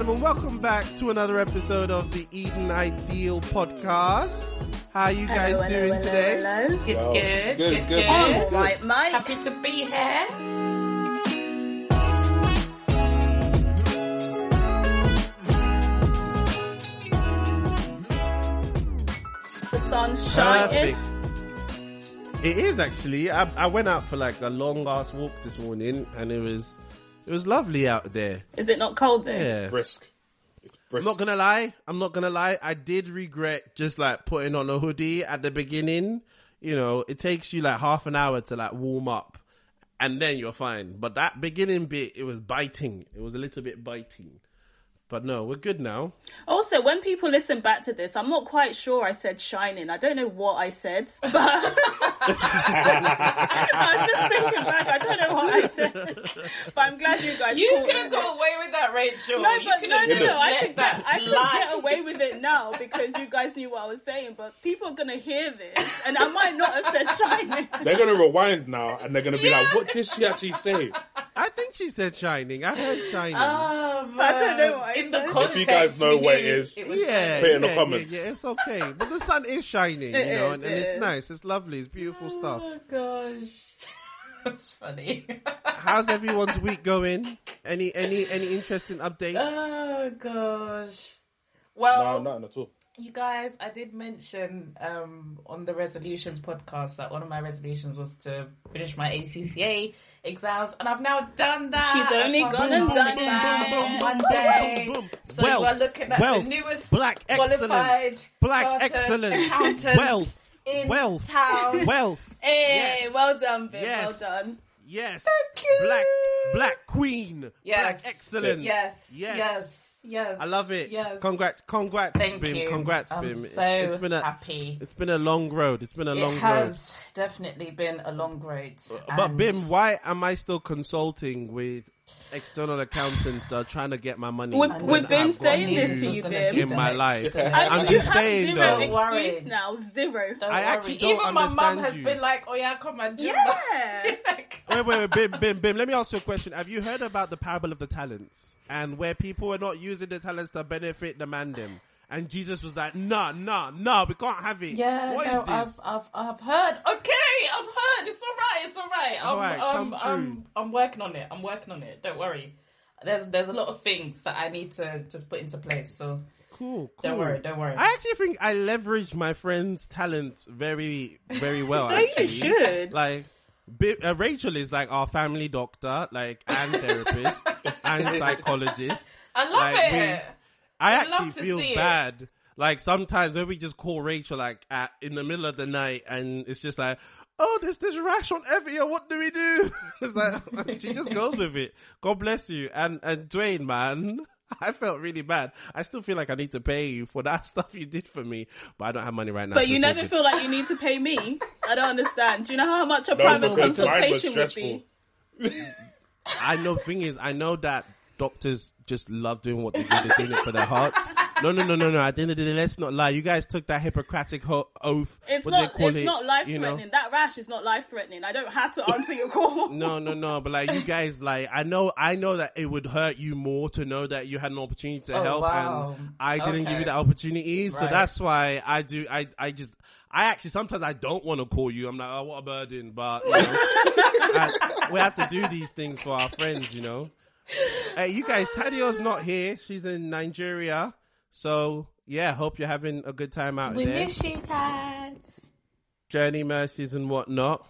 right, ladies and gentlemen, welcome back to another episode of the Eden Ideal podcast. How are you guys Hello, doing hello, today? Hello, hello. Good, Yo, good, good, good, good. good. I'm all right, mate. Happy to be here. The sun's shining. Perfect. It is actually. I, I went out for like a long ass walk this morning, and it was it was lovely out there. Is it not cold there? Yeah. brisk. It's brisk. I'm not gonna lie. I'm not gonna lie. I did regret just like putting on a hoodie at the beginning. You know, it takes you like half an hour to like warm up, and then you're fine. But that beginning bit, it was biting. It was a little bit biting. But no, we're good now. Also, when people listen back to this, I'm not quite sure I said shining. I don't know what I said, but I was just thinking back. I don't know what I said, but I'm glad you guys. You could have it. got away with that, Rachel. No, you but no, no, no. I let could, get, I could get away with it now because you guys knew what I was saying. But people are gonna hear this, and I might not have said shining. They're gonna rewind now, and they're gonna be like, "What did she actually say?" I think she said shining. I heard shining. Oh, I don't know man. what I In the said. If you guys know where it is, it knew is, was yeah, Put it in the yeah, comments. Yeah, yeah, it's okay. But the sun is shining, you know, is, and, and it it's nice. It's lovely. It's beautiful oh stuff. Oh gosh, that's funny. How's everyone's week going? Any any any interesting updates? oh gosh. No, Well, nothing at all. You guys, I did mention um, on the resolutions podcast that one of my resolutions was to finish my ACCA exams, and I've now done that. She's only gone and done exam it. on Boom, boom, Monday. boom, boom. So you are looking at wealth, the newest black qualified excellence, black excellence, accountant wealth, in wealth, town. wealth. Hey, Yes. well done, Viv. Yes. Well done. Yes, Thank you. black black queen, Yes. black excellence. Yes, yes, yes, yes. I love it. Yes. Congrats, congrats, Thank Bim. you. Congrats, I'm Bim. so it's, it's been a happy. it's been a long road. It's been a It long road. It has definitely been a long road. But Bim, why am I still consulting with external accountants that are trying to get my money? We've, when we've been I've saying you this to you, Bim. in my life. the I, I'm you just have saying, zero though. Don't worry. now. Zero. Don't I worry. actually don't Even my mum has you. been like, "Oh yeah, come on, do Yeah. Wait, wait, wait, Bim, Bim, Bim. Let me ask you a question. Have you heard about the parable of the talents and where people are not using the talents to benefit the man them? And Jesus was like, "No, no, no, we can't have it. Yeah, What is no, this? I've, I've, I've heard. Okay, I've heard. It's all right. It's all right. I'm, All right, I'm, I'm. I'm working on it. I'm working on it. Don't worry. There's, there's a lot of things that I need to just put into place. So cool, cool. don't worry. Don't worry. I actually think I leverage my friend's talents very, very well. So you should. Like, Bi- uh, Rachel is like our family doctor, like, and therapist, and psychologist. I love Like, we- it. I I'd actually feel see it. bad. Like sometimes when we just call Rachel like at in the middle of the night and it's just like, oh, there's this rash on Evia. Oh, what do we do? it's like she just goes with it. God bless you. And and Dwayne, man, I felt really bad. I still feel like I need to pay you for that stuff you did for me, but I don't have money right now. But so you never good. feel like you need to pay me. I don't understand. Do you know how much a No, private because mine was consultation would be? I know. Thing is, I know that doctors just love doing what they do. They're doing it for their hearts. No, no, no, no, no. At the end of the day, let's not lie. You guys took that Hippocratic ho- oath. It's what do not. they call It's it? not life you know? threatening. That rash is not life threatening. I don't have to answer your call. No, no, no. But like you guys, like I know, I know that it would hurt you more to know that you had an opportunity to Oh, help, wow. and I didn't give you that opportunity. So that's why I do. I, I just, I actually sometimes I don't want to call you. I'm like, oh, what a burden. But you know, I- we have to do these things for our friends. You know. Hey, you guys, Tadio's not here. She's in Nigeria. So yeah, hope you're having a good time out we there. miss you, Tad. Journey mercies and whatnot.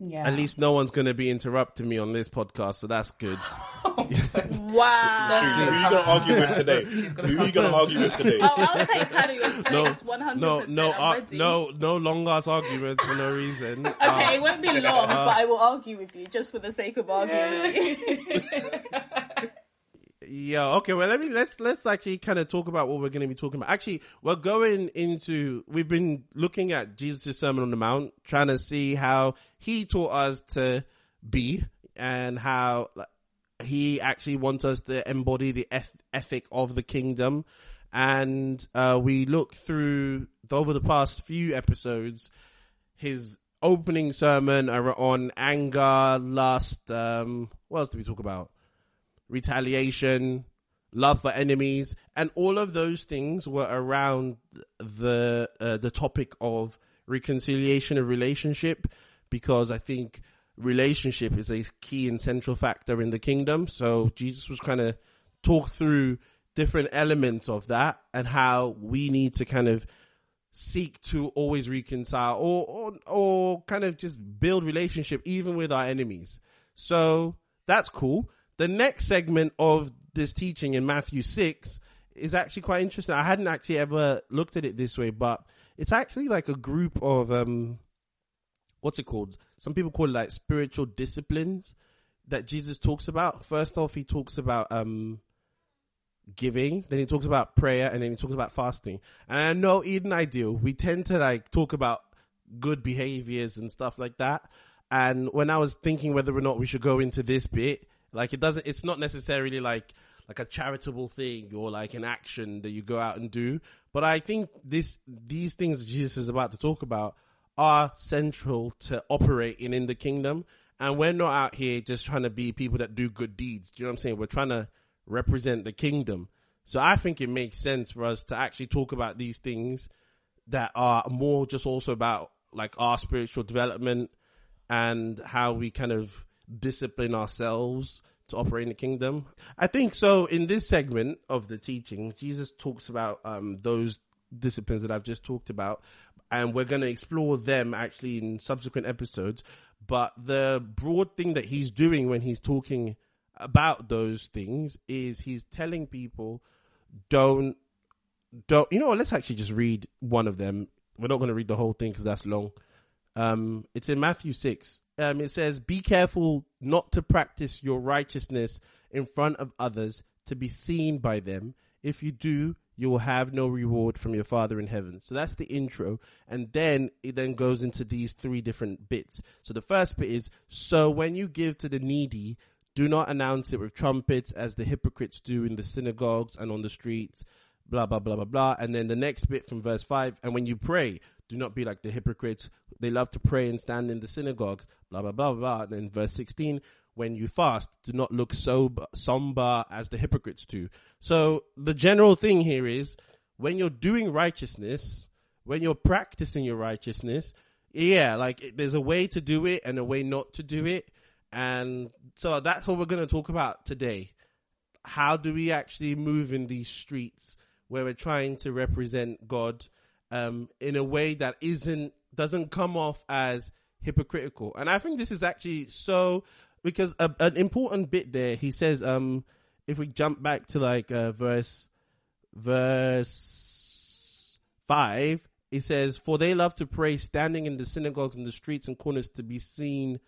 Yeah. At least no one's going to be interrupting me on this podcast, so that's good. Wow. Who are you gonna argue with today? Who are you gonna argue with today? Oh, I'll take Tadio's place. No, One hundred no, percent. no, I'm no, no long ass arguments for no reason. Okay, it won't be long, Uh, but I will argue with you just for the sake of arguing with. Yeah. Okay. Well, let me let's let's actually kind of talk about what we're going to be talking about. Actually, we're going into we've been looking at Jesus' Sermon on the Mount, trying to see how he taught us to be and how like, he actually wants us to embody the eth- ethic of the kingdom. And uh, we look through over the past few episodes his opening sermon on anger, lust. Um, what else did we talk about? Retaliation, love for enemies, and all of those things were around the uh, the topic of reconciliation of relationship, because I think relationship is a key and central factor in the kingdom. So Jesus was kind of talk through different elements of that and how we need to kind of seek to always reconcile or, or, or kind of just build relationship even with our enemies. So that's cool. The next segment of this teaching in Matthew 6 is actually quite interesting. I hadn't actually ever looked at it this way, but it's actually like a group of, um, what's it called? Some people call it like spiritual disciplines that Jesus talks about. First off, he talks about, um, giving, then he talks about prayer, and then he talks about fasting. And I know Eden Ideal, we tend to like talk about good behaviors and stuff like that. And when I was thinking whether or not we should go into this bit, like it doesn't, it's not necessarily like, like a charitable thing or like an action that you go out and do. But I think this, these things Jesus is about to talk about are central to operating in the kingdom. And we're not out here just trying to be people that do good deeds. Do you know what I'm saying? We're trying to represent the kingdom. So I think it makes sense for us to actually talk about these things that are more just also about like our spiritual development and how we kind of discipline ourselves to operate in the kingdom. I think so in this segment of the teaching, Jesus talks about um, those disciplines that I've just talked about and we're going to explore them actually in subsequent episodes. But the broad thing that he's doing when he's talking about those things is he's telling people don't don't you know let's actually just read one of them. We're not going to read the whole thing because that's long. Um it's in matthew 6 um it says be careful not to practice your righteousness in front of others to be seen by them. If you do you will have no reward from your father in heaven so that's the intro and then it then goes into these three different bits so the first bit is so when you give to the needy do not announce it with trumpets as the hypocrites do in the synagogues and on the streets, blah, blah, blah, blah, blah. And then the next bit from verse 5 and when you pray, do not be like the hypocrites. They love to pray and stand in the synagogues, blah, blah, blah, blah. And then verse 16, when you fast, do not look sober, somber as the hypocrites do. So the general thing here is when you're doing righteousness, when you're practicing your righteousness, yeah, like there's a way to do it and a way not to do it. And so that's what we're going to talk about today. How do we actually move in these streets where we're trying to represent God um, in a way that isn't doesn't come off as hypocritical? And I think this is actually so because a, an important bit there. He says, um, if we jump back to like uh, verse verse five, he says, "For they love to pray, standing in the synagogues and the streets and corners, to be seen."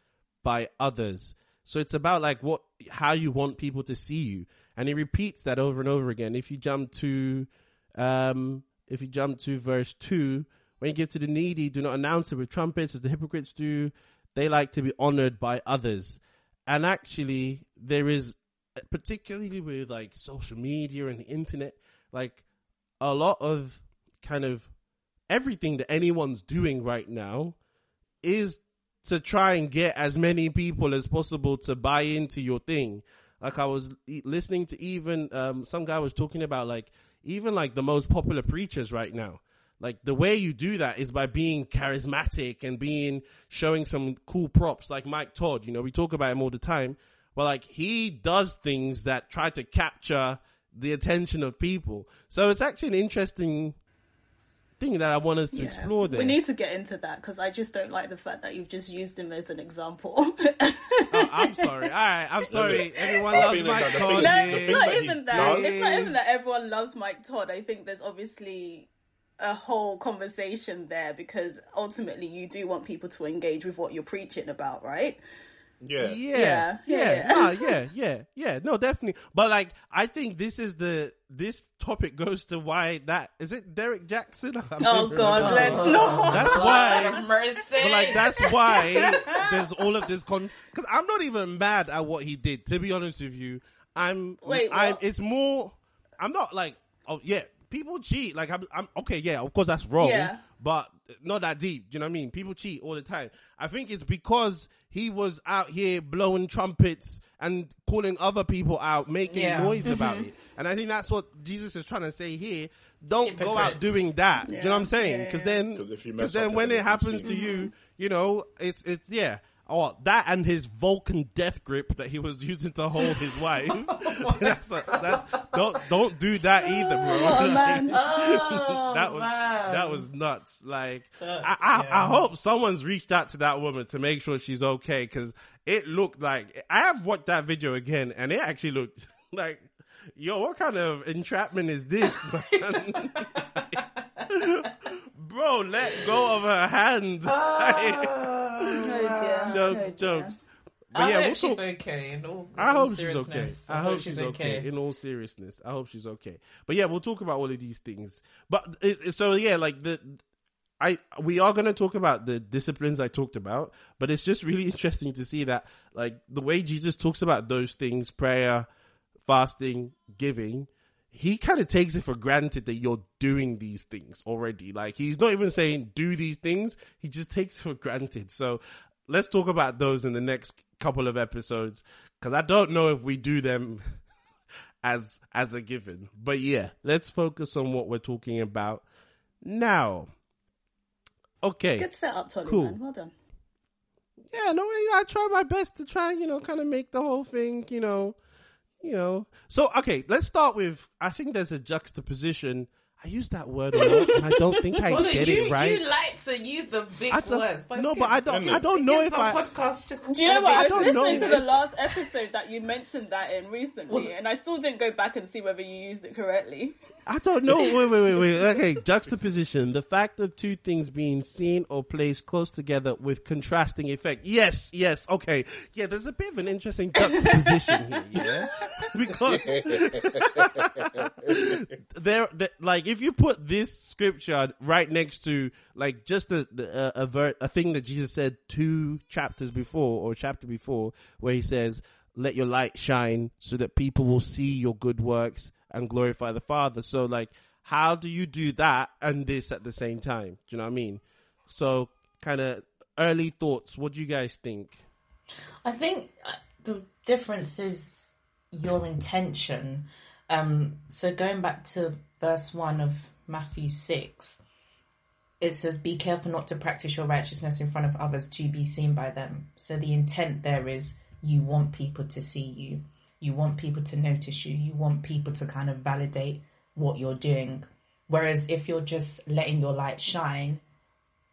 by others. So it's about like what, how you want people to see you. And he repeats that over and over again. If you jump to, um, if you jump to verse two, when you give to the needy, do not announce it with trumpets as the hypocrites do. They like to be honored by others. And actually, there is, particularly with like social media and the internet, like a lot of kind of everything that anyone's doing right now is to try and get as many people as possible to buy into your thing. Like I was listening to even um, some guy was talking about like even like the most popular preachers right now. Like the way you do that is by being charismatic and being showing some cool props like Mike Todd, you know, we talk about him all the time. But like he does things that try to capture the attention of people. So it's actually an interesting thing that I want us to yeah. explore there. We need to get into that because I just don't like the fact that you've just used him as an example. oh, I'm sorry. All right, I'm sorry. Everyone loves Mike Todd. No, it's not even that. Does... It's not even that everyone loves Mike Todd. I think there's obviously a whole conversation there because ultimately you do want people to engage with what you're preaching about, right? Yeah. Yeah. Yeah. Yeah. Yeah. Nah, yeah. Yeah. Yeah. No, definitely. But like, I think this is the, this topic goes to why that, is it Derek Jackson? Oh God, let's not. That's why. Mercy. But like, that's why there's all of this con, cause I'm not even mad at what he did, to be honest with you. I'm, Wait, I'm, it's more, I'm not like, oh yeah, people cheat. Like I'm, I'm okay. Yeah, of course that's wrong. Yeah. but not that deep. Do you know what I mean? People cheat all the time. I think it's because he was out here blowing trumpets and calling other people out, making Yeah. noise about mm-hmm. it. And I think that's what Jesus is trying to say here. Don't go out doing that. Do you know what I'm Yeah. saying? Yeah, Because yeah. then, 'Cause if you because mess up, then when it happens to you, mm-hmm. you know, it's it's yeah. Oh, that and his Vulcan death grip that he was using to hold his wife. Oh, that's, a, that's don't don't do that either, bro. Oh man. Oh, that was man. that was nuts. Like uh, That- I, I, yeah. I hope someone's reached out to that woman to make sure she's okay because it looked like I have watched that video again and it actually looked like yo, what kind of entrapment is this, man? Bro, let go of her hand. Oh, Oh dear. jokes, Oh, jokes. But I yeah, hope we'll she's talk- okay. In all, I in all hope she's okay. seriousness. I hope she's okay. In all seriousness, I hope she's okay. But yeah, we'll talk about all of these things. But it, it- so yeah, like the I we are going to talk about the disciplines I talked about, but it's just really interesting to see that like the way Jesus talks about those things, prayer, fasting, giving, he kind of takes it for granted that you're doing these things already. Like he's not even saying do these things, he just takes it for granted. So let's talk about those in the next couple of episodes cuz I don't know if we do them as as a given. But yeah, let's focus on what we're talking about now. Okay. Good setup, Tolu. Cool. Man. Well done. Yeah, no, I try my best to try, you know, kind of make the whole thing, you know, you know. So, okay, let's start with. I think there's a juxtaposition. I use that word a lot, and I don't think I Well, get you, it right. You like to use the big I don't- words, but no, but I don't- I don't know if I- podcast just. Do you know what? I I was don't listening know to the last episode that you mentioned that in recently, Was and I still didn't go back and see whether you used it correctly. I don't know. Wait, wait, wait, wait. Okay, juxtaposition. The fact of two things being seen or placed close together with contrasting effect. Yes, yes. Okay. Yeah, there's a bit of an interesting juxtaposition here. Yeah, because there, the, like, if you put this scripture right next to like just a a, a, ver- a thing that Jesus said two chapters before or chapter before, where he says, "Let your light shine, so that people will see your good works and glorify the Father." So, like, how do you do that and this at the same time? Do you know what I mean? So, kind of early thoughts. What do you guys think? I think uh, the difference is your intention. Um, so going back to verse one of Matthew six, it says, "Be careful not to practice your righteousness in front of others to be seen by them." So the intent there is you want people to see you, you want people to notice you, you want people to kind of validate what you're doing. Whereas if you're just letting your light shine,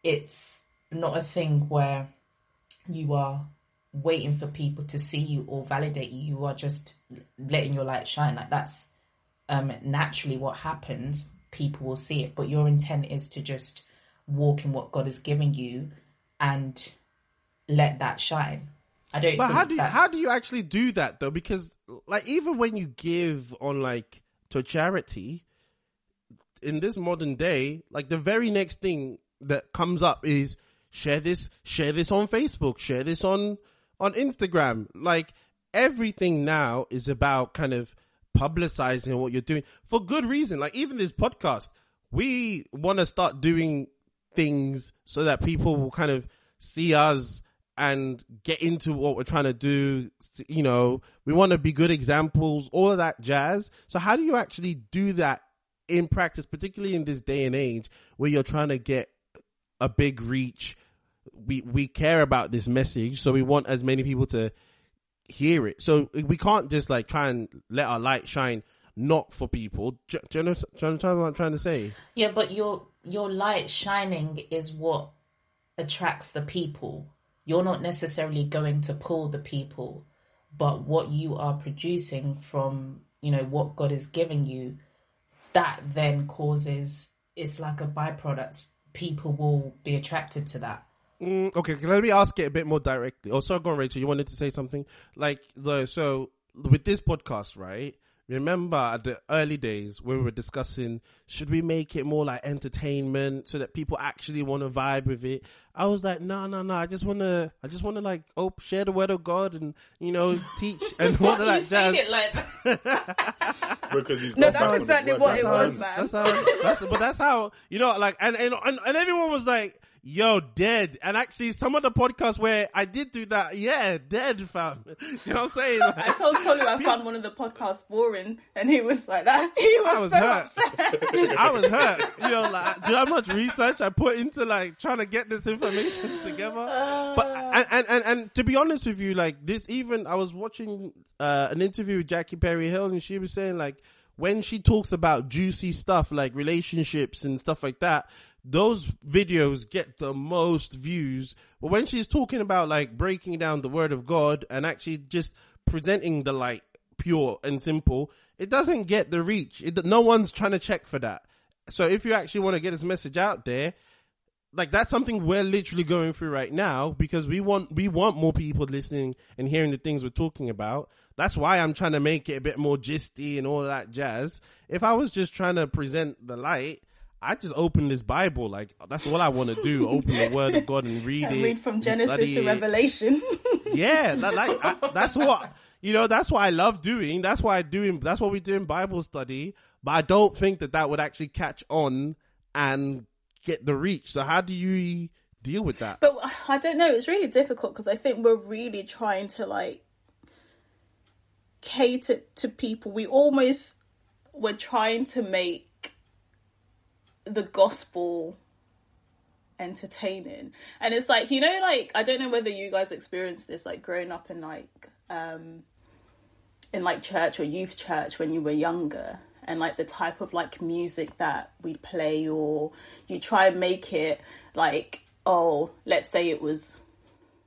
it's not a thing where you are waiting for people to see you or validate you. You are just letting your light shine. Like that's um, naturally what happens. People will see it, but your intent is to just walk in what God has given you and let that shine. I don't. But how do you, that's- how do you actually do that though? Because like even when you give on like to charity in this modern day, like the very next thing that comes up is share this, share this on Facebook, share this on on Instagram. Like everything now is about kind of publicizing what you're doing for good reason. Like even this podcast, we want to start doing things so that people will kind of see us and get into what we're trying to do. You know, we want to be good examples, all of that jazz. So how do you actually do that in practice, particularly in this day and age where you're trying to get a big reach? We, we care about this message. So we want as many people to hear it. So we can't just like try and let our light shine not for people. Do, do you know, understand what I'm trying to say? Yeah, but your your light shining is what attracts the people. You're not necessarily going to pull the people, but what you are producing from, you know, what God is giving you, that then causes it's like a byproduct. People will be attracted to that. Mm, okay, let me ask it a bit more directly. Oh, sorry, go on, Rachel. You wanted to say something like the so with this podcast, right? remember at the early days when we were discussing should we make it more like entertainment so that people actually want to vibe with it i was like no no no i just want to i just want to like oh share the word of god and you know teach and all of that saying jazz it like that? because he's No, got that's exactly what on. it was, man. that's how that's but that's how you know like and and and, and everyone was like yo dead and actually some of the podcasts where i did do that yeah dead fam you know what i'm saying I told Tolu I found one of the podcasts boring, and he was like that. He was, I was so hurt. upset. I was hurt. You know, like, do you know how much research I put into like trying to get this information together? But and, and and and to be honest with you, like this, even I was watching uh, an interview with Jackie Perry Hill, and she was saying like when she talks about juicy stuff like relationships and stuff like that. Those videos get the most views. But when she's talking about like breaking down the word of God and actually just presenting the light pure and simple, it doesn't get the reach. It, no one's trying to check for that. So if you actually want to get this message out there, like that's something we're literally going through right now because we want we want more people listening and hearing the things we're talking about. That's why I'm trying to make it a bit more gisty and all that jazz. If I was just trying to present the light, I just open this Bible. Like that's all I want to do. Open the Word of God and read And it. read from Genesis to Revelation. yeah, that, like I, that's what you know. That's what I love doing. That's why I doing. That's what we do in Bible study. But I don't think that that would actually catch on and get the reach. So how do you deal with that? But uh, I don't know. It's really difficult because I think we're really trying to like cater to people. We almost we're trying to make the gospel entertaining, and it's like you know, like I don't know whether you guys experienced this, like growing up in like um in like church or youth church when you were younger and like the type of like music that we play or you try and make it like oh let's say it was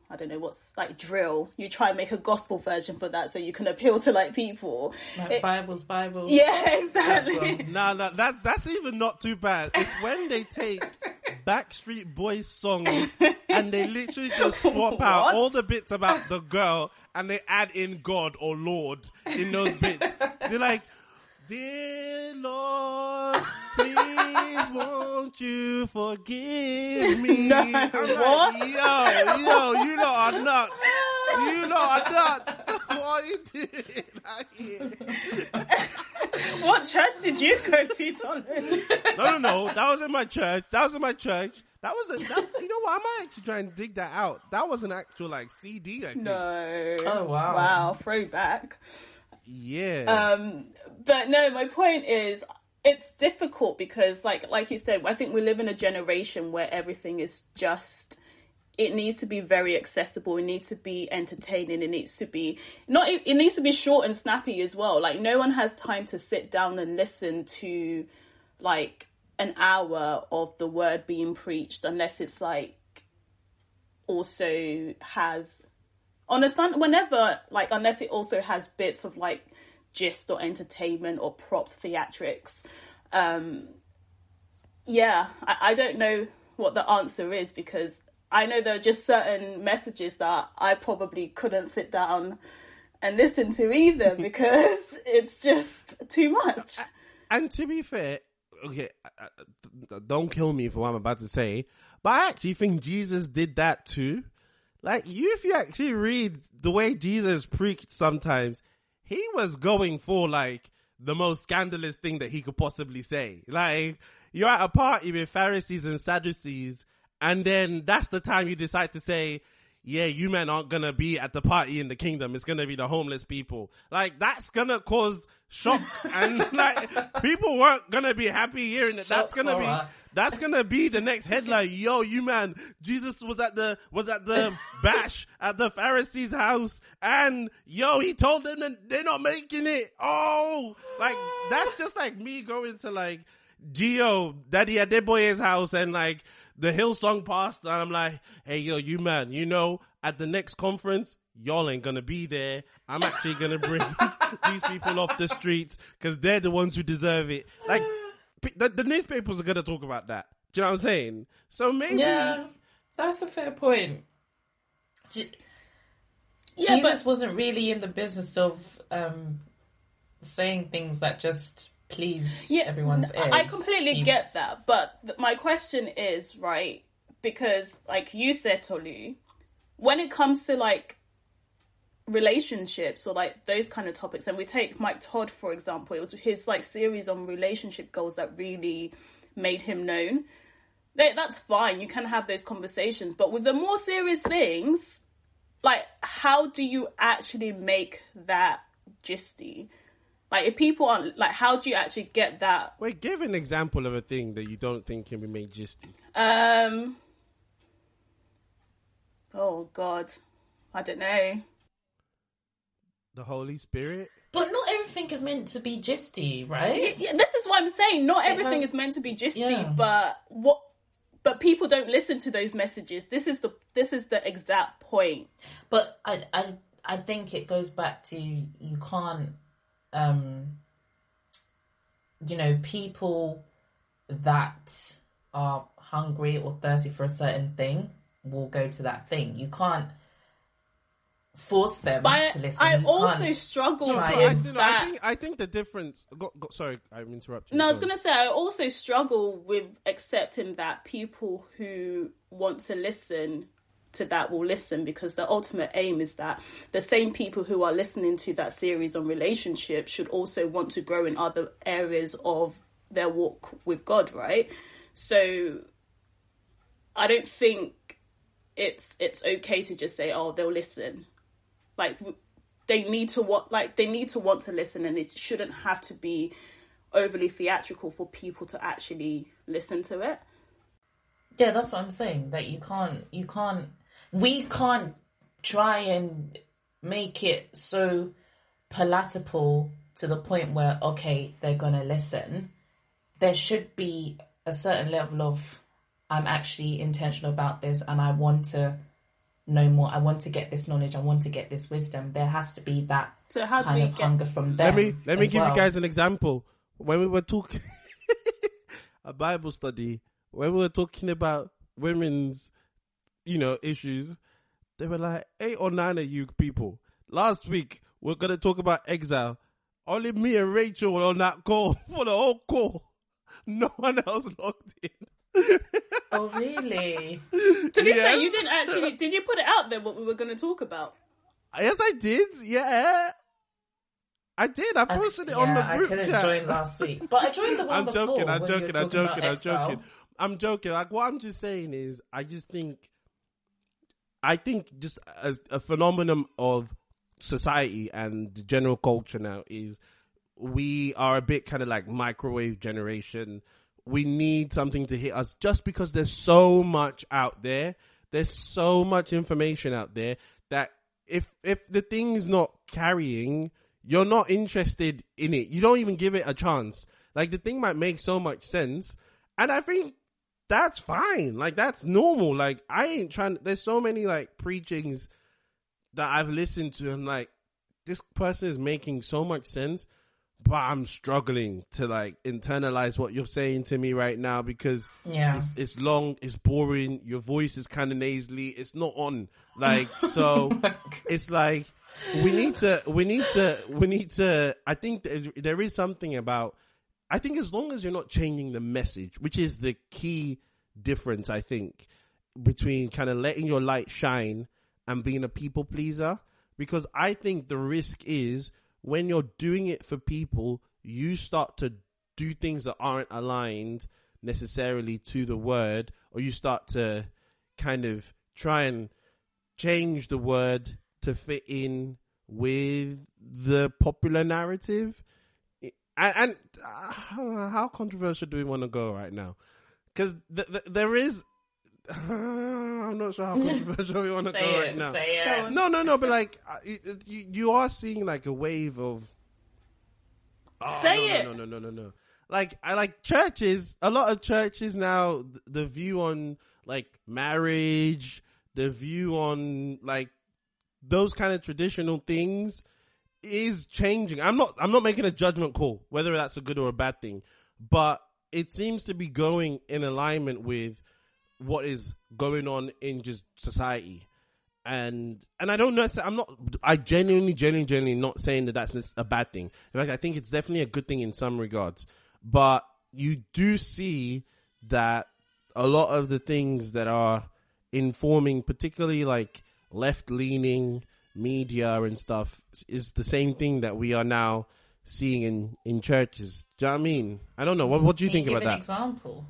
I don't know what's like drill you try and make a gospel version for that so you can appeal to like people Like It- Bibles, Bibles. yeah exactly No, no, that that's even not too bad. It's when they take Backstreet Boys songs and they literally just swap out all the bits about the girl and they add in God or Lord in those bits. They're like, Dear Lord, please won't you forgive me? No, I'm like, what? yo, yo, you lot are nuts. You lot are nuts. what are you doing out here? what church did you go to Tolu? No, no, no. That was in my church. That was in my church. That was a. That, you know what? I might actually try and dig that out. That was an actual like CD. I think. no Oh, wow. wow throwback Yeah. Um, but no, my point is it's difficult because like like you said, I think we live in a generation where everything is just it needs to be very accessible, it needs to be entertaining, it needs to be not it needs to be short and snappy as well. Like no one has time to sit down and listen to like an hour of the word being preached unless it's like also has on a sun whenever like unless it also has bits of like gist or entertainment or props theatrics um yeah I, I don't know what the answer is because i know there are just certain messages that i probably couldn't sit down and listen to either because it's just too much and to be fair, okay, don't kill me for what I'm about to say, but I actually think Jesus did that too. Like, you, if you actually read the way Jesus preached sometimes, he was going for like the most scandalous thing that he could possibly say. Like, you're at a party with Pharisees and Sadducees, and then that's the time you decide to say, yeah, you men aren't gonna be at the party in the kingdom. It's gonna be the homeless people. Like, that's gonna cause shock and like, people weren't gonna be happy hearing it. That's gonna horror. be, that's gonna be the next headline. Yo, you man, Jesus was at the was at the bash at the Pharisees' house, and yo, he told them that they're not making it. Oh, like that's just like me going to like G.O., Daddy Adeboye's house, and like the Hillsong pastor, and I'm like, hey, yo, you man, you know, at the next conference. Y'all ain't gonna be there. I'm actually gonna bring these people off the streets because they're the ones who deserve it. Like, the, the newspapers are gonna talk about that. Do you know what I'm saying? So maybe Yeah, that's a fair point. Je- Yeah, Jesus but- wasn't really in the business of um, saying things that just pleased everyone's ears. I completely he, get that, but th- my question is right because, like you said, Tolu, when it comes to like relationships or like those kind of topics, and we take Mike Todd for example, it was his like series on relationship goals that really made him known. That, that's fine, you can have those conversations, but with the more serious things, like how do you actually make that gisty? Like if people aren't like, how do you actually get that? Wait, give an example of a thing that you don't think can be made gisty. Um. Oh God, I don't know. The Holy Spirit. But not everything is meant to be gisty, right? Yeah, this is what I'm saying. Not everything has- is meant to be gisty, Yeah. but what? But people don't listen to those messages. This is the this is the exact point. But I, I, I think it goes back to you can't, um, you know, people that are hungry or thirsty for a certain thing will go to that thing. You can't force them But to I, listen. I You also struggle No, with I, think, that. I think I think the difference. Go, go, sorry, I'm interrupting. No, I was gonna say I also struggle with accepting that people who want to listen to that will listen because the ultimate aim is that the same people who are listening to that series on relationships should also want to grow in other areas of their walk with God, right? So I don't think it's it's okay to just say, "Oh, they'll listen." Like they need to want like they need to want to listen and it shouldn't have to be overly theatrical for people to actually listen to it. Yeah, that's what I'm saying. That you can't, you can't, we can't try and make it so palatable to the point where okay, they're gonna listen. There should be a certain level of I'm actually intentional about this and I want to know more. I want to get this knowledge. I want to get this wisdom. There has to be that So how do kind we of get- hunger from them. Let me let me give well. you guys an example. When we were talking a Bible study, when we were talking about women's, you know, issues, they were like eight or nine of you people. Last week we're gonna talk about exile. Only me and Rachel were on that call for the whole call. No one else logged in. Oh really? To be fair, you didn't actually did you put it out there what we were gonna talk about? Yes, I did. Yeah, I did. I I- posted it yeah, on the group couldn't chat. join last week, but I joined the one I'm before. joking. I'm when you were joking. I'm joking. I'm joking. I'm joking. Like what I'm just saying is, I just think, I think just a, a phenomenon of society and the general culture now is we are a bit kind of like microwave generation. We need something to hit us just because there's so much out there. There's so much information out there that if if the thing's not carrying, you're not interested in it. You don't even give it a chance. Like the thing might make so much sense, and I think that's fine. Like that's normal. Like I ain't trying. There's so many like preachings that I've listened to. I'm like, this person is making so much sense, but I'm struggling to like internalize what you're saying to me right now because Yeah. it's, it's long, it's boring. Your voice is kind of nasally. It's not on. Like so, oh it's like we need to, we need to, we need to. I think there's- there is something about. I think as long as you're not changing the message, which is the key difference, I think between kind of letting your light shine and being a people pleaser, because I think the risk is when you're doing it for people, you start to do things that aren't aligned necessarily to the word, or you start to kind of try and change the word to fit in with the popular narrative. And, and uh, how controversial do we want to go right now? Because th- th- there is. I'm not sure how controversial we want to go it. right now. Say it. No, no, no. But like, it- it- you you are seeing like a wave of. Oh, Say no, it. No, no, no, no, no, no. Like I like churches. A lot of churches now. The view on like marriage, the view on like those kind of traditional things is changing. I'm not. I'm not making a judgment call whether that's a good or a bad thing, but it seems to be going in alignment with what is going on in just society and and I don't know. I'm not. I genuinely, genuinely, genuinely not saying that that's a bad thing. In fact, I think it's definitely a good thing in some regards. But you do see that a lot of the things that are informing, particularly like left leaning media and stuff, is the same thing that we are now seeing in in churches. Do you know what I mean? I don't know. What what do you Can think you about that? example?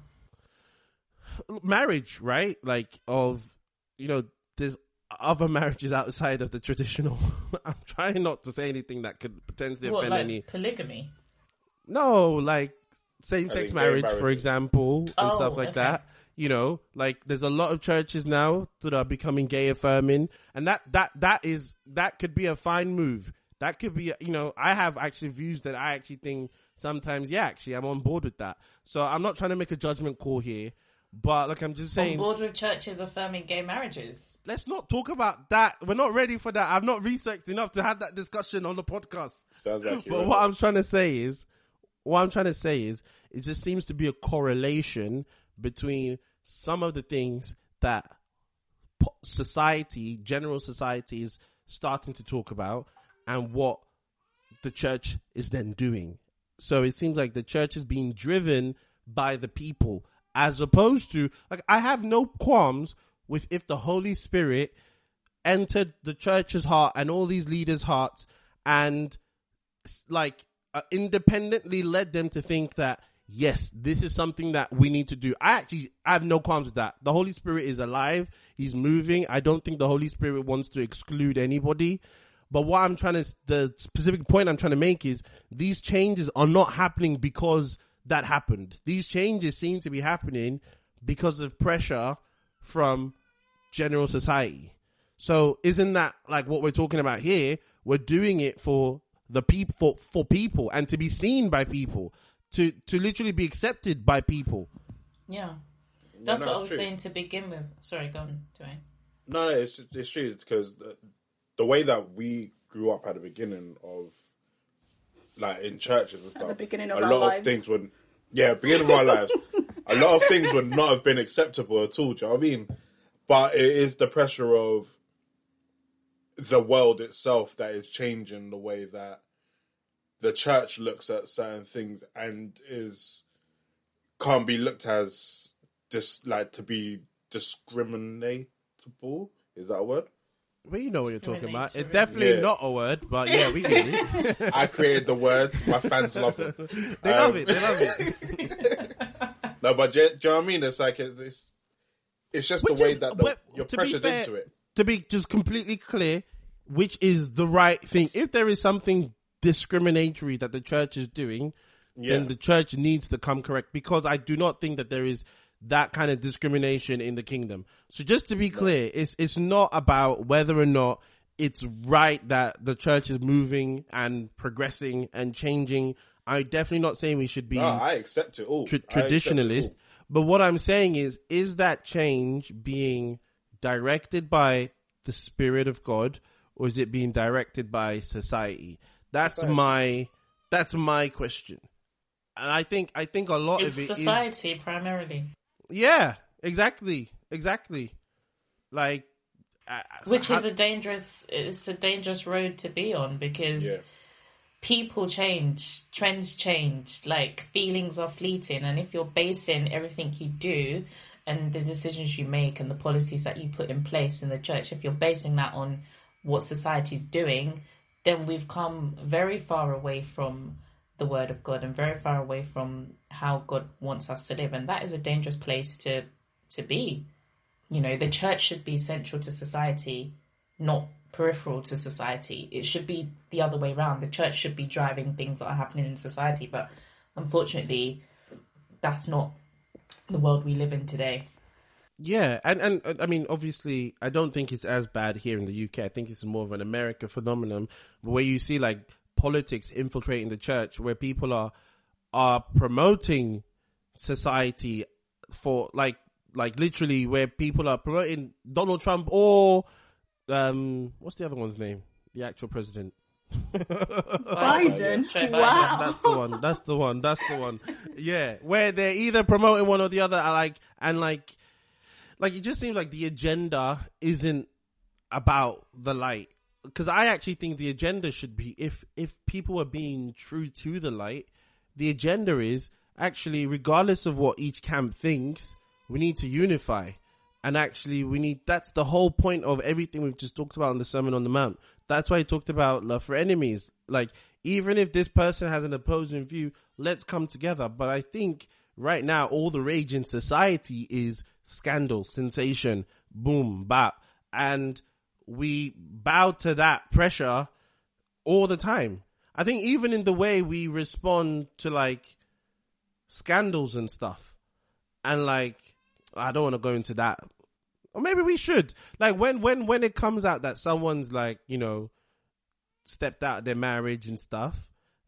Marriage, right? Like of you know, there's other marriages outside of the traditional. I'm trying not to say anything that could potentially What, offend like any. polygamy? No, like same sex think marriage, for example, and Oh, stuff like okay. that. You know, like there's a lot of churches now that are becoming gay affirming, and that that that is that could be a fine move. That could be, you know, I have actually views that I actually think sometimes, yeah, actually, I'm on board with that. So I'm not trying to make a judgment call here, but like I'm just saying, On saying, board with churches affirming gay marriages. let's not talk about that. We're not ready for that. I've not researched enough to have that discussion on the podcast. Sounds like you. But what I'm trying to say is, what I'm trying to say is, it just seems to be a correlation between some of the things that society, general society, is starting to talk about, and what the church is then doing. So it seems like the church is being driven by the people, as opposed to like I have no qualms with if the Holy Spirit entered the church's heart and all these leaders' hearts and like uh, independently led them to think that yes, this is something that we need to do. I actually I have no qualms with that. The Holy Spirit is alive. He's moving. I don't think the Holy Spirit wants to exclude anybody. But what I'm trying to, the specific point I'm trying to make is these changes are not happening because that happened. These changes seem to be happening because of pressure from general society. So isn't that like what we're talking about here? We're doing it for the people, for, for people and to be seen by people, to, to literally be accepted by people. Yeah. That's no, what I was true. saying to begin with. Sorry, go on, Dwayne. No, no, it's it's true because the, the way that we grew up at the beginning of like in churches and stuff, the beginning of a lot lives. of things would yeah, beginning of our lives, a lot of things would not have been acceptable at all. Do you know what I mean? But it is the pressure of the world itself that is changing the way that the church looks at certain things and is can't be looked as just like to be discriminatable. Is that a word? Well, you know what you're talking about. It's definitely Yeah. not a word, but yeah, we get it. I created the word. My fans love it. they love Um, it. They love it. No, but do, you- do you know what I mean? It's like it's it's, it's just Which the way is- that the, but you're to be pressured fair- into it. to be just completely clear, which is the right thing. If there is something discriminatory that the church is doing, Yeah. then the church needs to come correct because I do not think that there is that kind of discrimination in the kingdom. So just to be clear, it's it's not about whether or not it's right that the church is moving and progressing and changing. I'm definitely not saying we should be No, I accept it all. tra- I accept it traditionalist. all. But what I'm saying is, is that change being directed by the Spirit of God, or is it being directed by society? That's Society. my that's my question. And I think I think a lot It's of it is society primarily, yeah, exactly, exactly. Like, uh, which is a dangerous. It's a dangerous road to be on because Yeah. people change, trends change, like feelings are fleeting, and if you're basing everything you do and the decisions you make and the policies that you put in place in the church, if you're basing that on what society's doing, then we've come very far away from the word of God and very far away from how God wants us to live, and that is a dangerous place to to be. You know, the church should be central to society, not peripheral to society. It should be the other way around. The church should be driving things that are happening in society, but unfortunately, that's not the world we live in today. Yeah, and and I mean, obviously, I don't think it's as bad here in the UK. I think it's more of an America phenomenon where you see like politics infiltrating the church, where people are are promoting society for like like literally where people are promoting Donald Trump or um what's the other one's name? The actual president. Biden. Biden. Wow. That's the one. That's the one. That's the one. Yeah, where they're either promoting one or the other. I Like and like, like it just seems like the agenda isn't about the light because I actually think the agenda should be if if people are being true to the light, the agenda is actually regardless of what each camp thinks, we need to unify. And actually, we need that's the whole point of everything we've just talked about in the Sermon on the Mount. That's why he talked about love for enemies. Like, even if this person has an opposing view, let's come together. But I think right now, all the rage in society is scandal, sensation, boom, bap. And we bow to that pressure all the time. I think even in the way we respond to like scandals and stuff. And like, I don't want to go into that. Or maybe we should. Like when, when, when it comes out that someone's like, you know, stepped out of their marriage and stuff,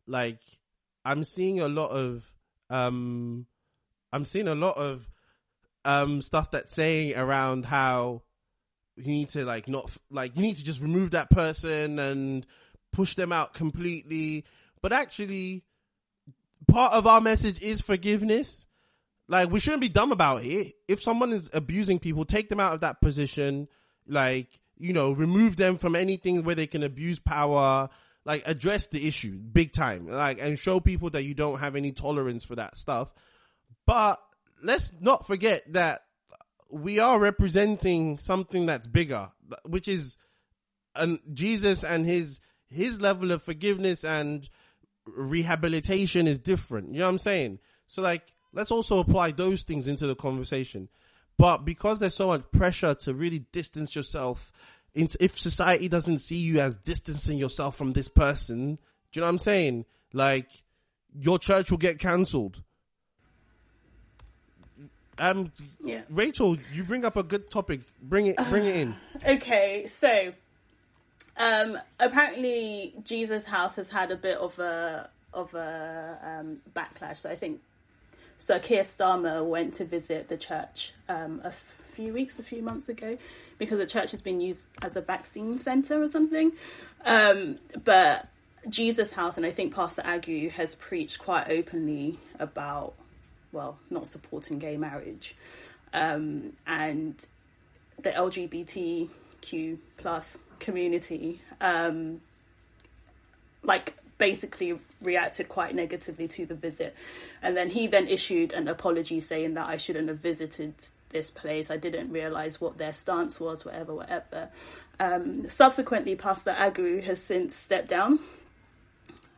like I'm seeing a lot of, um, I'm seeing a lot of, um, stuff that's saying around how you need to like not, like you need to just remove that person and push them out completely. But actually, part of our message is forgiveness. Like we shouldn't be dumb about it. If someone is abusing people, take them out of that position. Like, you know, remove them from anything where they can abuse power. Like address the issue big time. Like and show people that you don't have any tolerance for that stuff. But let's not forget that we are representing something that's bigger, which is and Jesus and his his level of forgiveness and rehabilitation is different. You know what I'm saying? So like, let's also apply those things into the conversation. But because there's so much pressure to really distance yourself, into, if society doesn't see you as distancing yourself from this person, do you know what I'm saying? Like, your church will get cancelled. Um, Yeah. Rachel, you bring up a good topic. Bring it, bring it in. Okay, so um, apparently Jesus' house has had a bit of a of a um, backlash. So I think Sir Keir Starmer went to visit the church um, a few weeks, a few months ago, because the church has been used as a vaccine centre or something. Um, but Jesus' house, and I think Pastor Agu has preached quite openly about, well, not supporting gay marriage, um, and the LGBTQ plus community, um, like basically reacted quite negatively to the visit, and then he then issued an apology saying that I shouldn't have visited this place. I didn't realize what their stance was, whatever, whatever. Um, subsequently, Pastor Agu has since stepped down.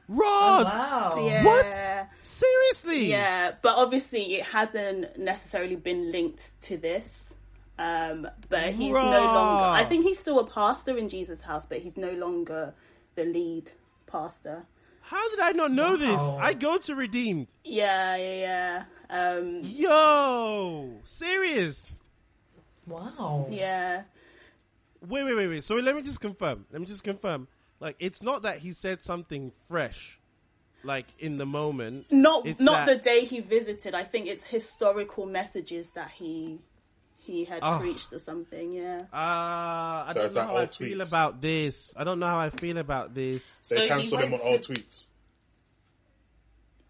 Ross! wow. Yeah. What? Seriously? Yeah, but obviously it hasn't necessarily been linked to this. Um, but he's no longer. I think he's still a pastor in Jesus' house, but he's no longer the lead pastor. How did I not know this? I go to Redeemed. Yeah, yeah, yeah. Um, Yo! Serious? Wow. yeah. Wait, wait, wait, wait. So let me just confirm. Let me just confirm. Like, it's not that he said something fresh, like in the moment. Not It's not that- the day he visited. I think it's historical messages that he he had Oh. preached or something. Yeah. Uh, I So don't know how I old feel about this. I don't know how I feel about this. They So cancelled him on went all to- tweets.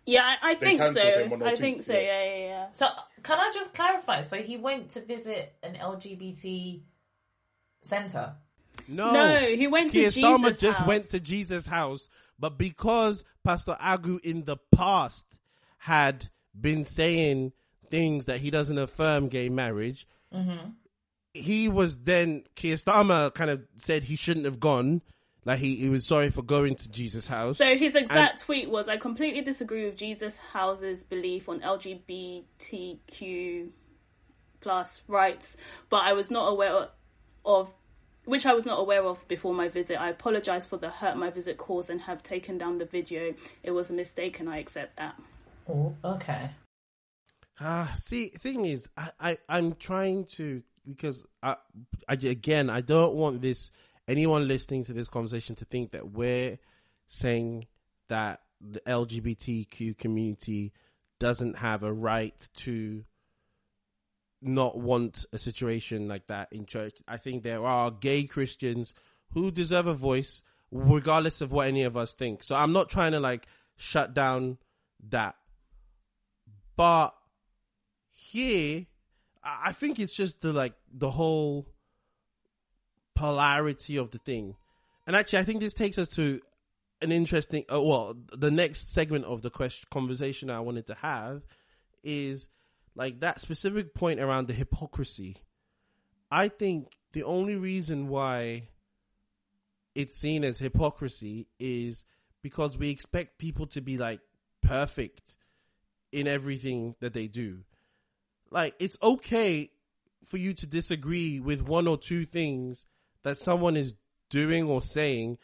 Yeah, I, I think so. cancelled him I think so. yeah. Yeah, yeah, yeah. So can I just clarify? So he went to visit an LGBT center. No, No, he went to Keir Starmer Jesus' just house. went to Jesus' house, but because Pastor Agu in the past had been saying things that he doesn't affirm gay marriage, Mm-hmm. he was then Keir Starmer kind of said he shouldn't have gone. Like he, he was sorry for going to Jesus' house. So his exact tweet was, "I completely disagree with Jesus House's belief on LGBTQ plus rights, but I was not aware of." Which I was not aware of before my visit. I apologize for the hurt my visit caused and have taken down the video. It was a mistake and I accept that. Oh, okay. Ah, see, thing is, I, I, I'm trying to because I, I, again, I don't want this anyone listening to this conversation to think that we're saying that the LGBTQ community doesn't have a right to not want a situation like that in church. I think there are gay Christians who deserve a voice regardless of what any of us think. So I'm not trying to like shut down that. But here, I think it's just the like the whole polarity of the thing. And actually, I think this takes us to an interesting, uh, well, the next segment of the question conversation I wanted to have is like that specific point around the hypocrisy. I think the only reason why it's seen as hypocrisy is because we expect people to be like perfect in everything that they do. Like it's okay for you to disagree with one or two things that someone is doing or saying.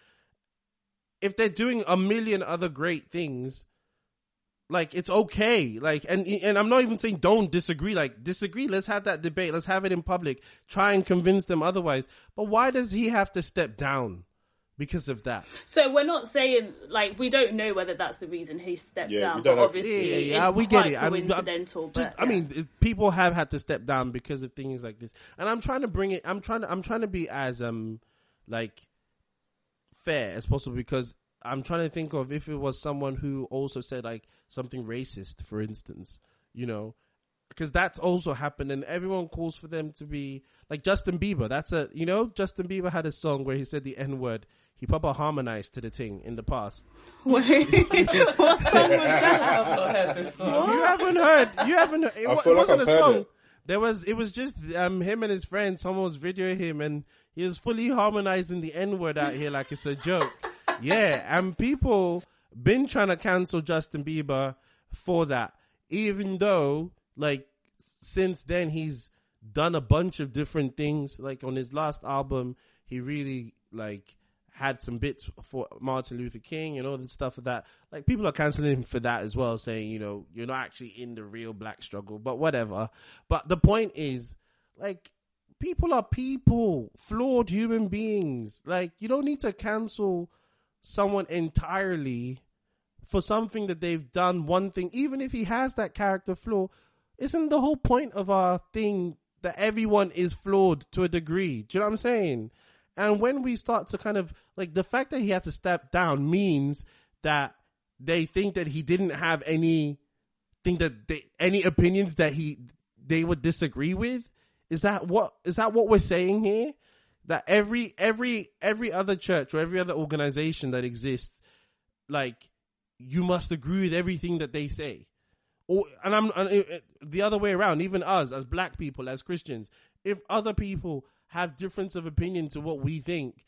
If they're doing a million other great things like it's okay. Like and and i'm not even saying don't disagree. Like disagree. Let's have that debate. Let's have it in public. Try and convince them otherwise. But why does he have to step down because of that. So we're not saying like we don't know whether that's the reason he stepped Yeah, down, we but obviously Yeah, yeah, yeah, it's we quite get it. I'm- I'm coincidental. just but, i mean people have had to step down because of things like this. And i'm trying to bring it i'm trying to i'm trying to be as um like fair as possible because i'm trying to think of if it was someone who also said like something racist for instance you know? Because that's also happened and everyone calls for them to be like justin bieber. That's a you know justin bieber had a song where he said the n-word he proper harmonized to the thing in the past Wait, what song was that? I've not heard this song. you haven't heard. You haven't. Heard, it, I wa- feel it like wasn't I've a song. it. There was. It was just um him and his friend. Someone was videoing him, and he was fully harmonizing the N word out here like it's a joke. yeah, and people been trying to cancel Justin Bieber for that, even though like since then he's done a bunch of different things. Like on his last album, he really like had some bits for Martin Luther King and all the stuff of that. Like people are canceling him for that as well, saying, you know, you're not actually in the real black struggle, but whatever. But the point is, like, people are people, flawed human beings. Like, you don't need to cancel someone entirely for something that they've done one thing, even if he has that character flaw. Isn't the whole point of our thing that everyone is flawed to a degree? Do you know what I'm saying? And when we start to kind of like the fact that he had to step down means that they think that he didn't have any thing that they, any opinions that he they would disagree with. Is that what is that what we're saying here? That every every every other church or every other organization that exists, like you must agree with everything that they say. Or and I'm and the other way around. Even us as black people, as Christians, if other people have difference of opinion to what we think,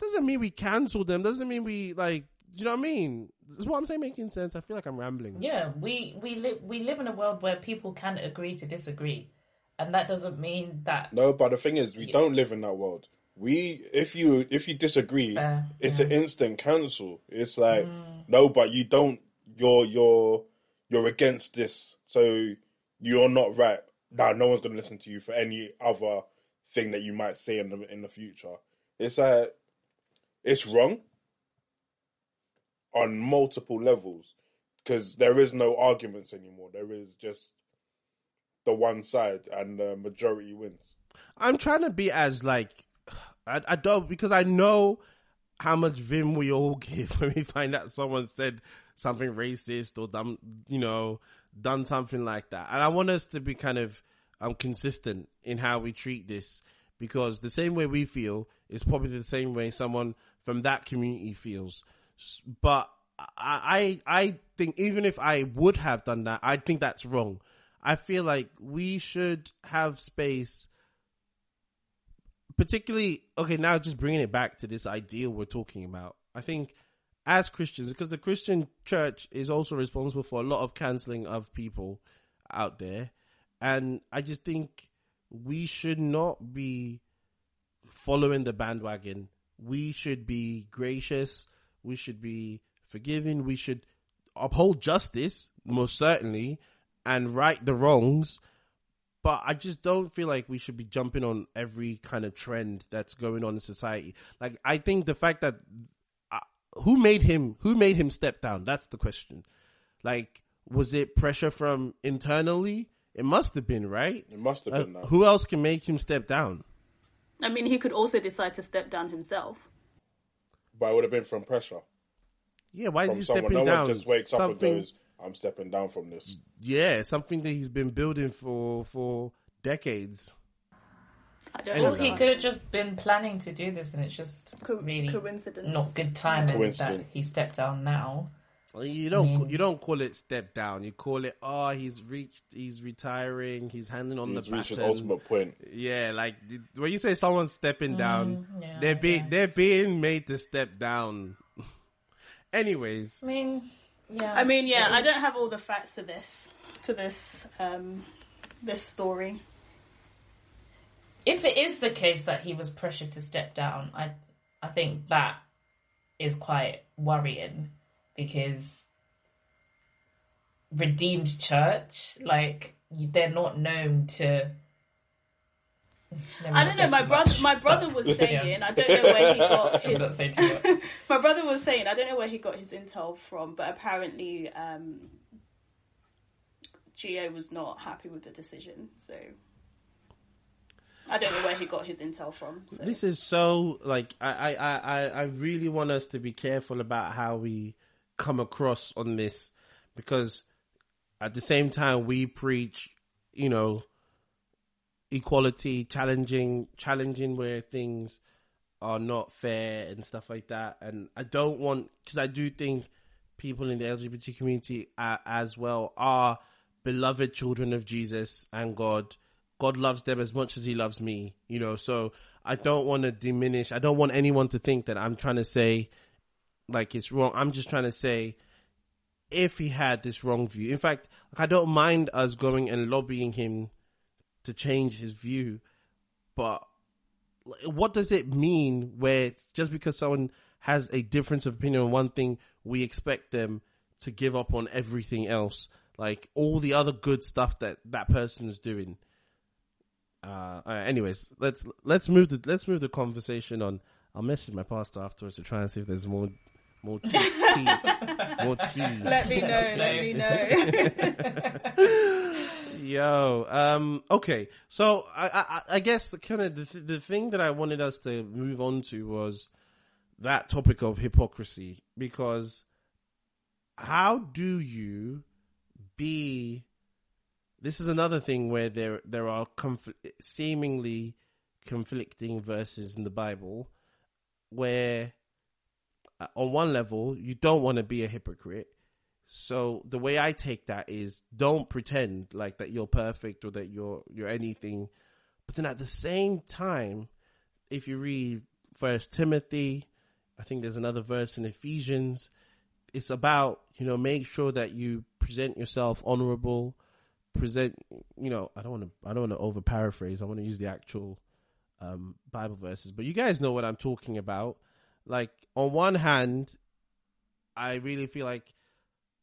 doesn't mean we cancel them. Doesn't mean we like. Do you know what I mean? Is what I'm saying making sense? I feel like I'm rambling. Yeah, we we live we live in a world where people can agree to disagree, and that doesn't mean that No, but the thing is, we don't live in that world. We, if you if you disagree, Fair, it's yeah. an instant cancel. It's like mm. no, but you don't. You're you're you're against this, so you're not right. Now, no one's gonna listen to you for any other thing that you might say in the in the future. It's like it's wrong on multiple levels because there is no arguments anymore. There is just the one side, and the majority wins. I'm trying to be as like I, I don't because I know how much vim we all give when we find out someone said something racist or done you know done something like that, and I want us to be kind of um consistent in how we treat this because the same way we feel is probably the same way someone from that community feels. But I I I think even if I would have done that, I think that's wrong. I feel like we should have space particularly okay now just bringing it back to this ideal we're talking about i think as christians because the christian church is also responsible for a lot of canceling of people out there and i just think we should not be following the bandwagon we should be gracious we should be forgiving we should uphold justice most certainly and right the wrongs but I just don't feel like we should be jumping on every kind of trend that's going on in society. Like I think the fact that uh, who made him who made him step down that's the question. Like was it pressure from internally? It must have been, right? It must have Uh, been that. who else can make him step down? I mean, he could also decide to step down himself. but it would have been from pressure Yeah, why is from he someone. stepping No down? one just wakes up Something- and goes, "I'm stepping down from this." yeah, something that he's been building for for decades. I don't Or know. he could have just been planning to do this, and it's just Co- really coincidence. not good timing that Coincidence. he stepped down now. You don't mean- you don't call it step down. You call it oh he's reached he's retiring. He's handing on He's the reached an baton. ultimate point. Yeah, like when you say someone's stepping down, Mm, yeah, they're being guess. they're being made to step down. Anyways, I mean, yeah. I mean, yeah, it I don't have all the facts to this to this um this story. If it is the case that he was pressured to step down, I I think that is quite worrying because redeemed church, like they're not known to. Let I don't know. My brother, much, my brother but- was Yeah. saying. I don't know where he got Let me not his. say my brother was saying. I don't know where he got his intel from, but apparently, um, G.O was not happy with the decision. So I don't know where he got his intel from. So. this is so like I, I I I I really want us to be careful about how we come across on this because at the same time we preach, you know, equality, challenging challenging where things are not fair and stuff like that. And I don't want because I do think people in the LGBT community uh, as well are beloved children of Jesus and God. God loves them as much as He loves me, you know. So I don't want to diminish. I don't want anyone to think that I'm trying to say like it's wrong. I'm just trying to say if he had this wrong view. In fact, I don't mind us going and lobbying him to change his view, but what does it mean where just because someone has a difference of opinion on one thing, we expect them to give up on everything else, like all the other good stuff that that person is doing. Uh, right, anyways, let's let's move the let's move the conversation on. I'll message my pastor afterwards to try and see if there's more more tea, tea more tea. let me know. let me know. Yo, um, okay. So I, I, I guess the kind of the, th- the thing that I wanted us to move on to was that topic of hypocrisy because how do you be? This is another thing where there there are conf- seemingly conflicting verses in the Bible where on one level you don't want to be a hypocrite so the way I take that is don't pretend like that you're perfect or that you're you're anything. But then at the same time, if you read First Timothy, I think there's another verse in Ephesians. It's about you know make sure that you present yourself honorable. Present you know I don't want to I don't want to over paraphrase. I want to use the actual um, Bible verses, but you guys know what I'm talking about. Like on one hand, I really feel like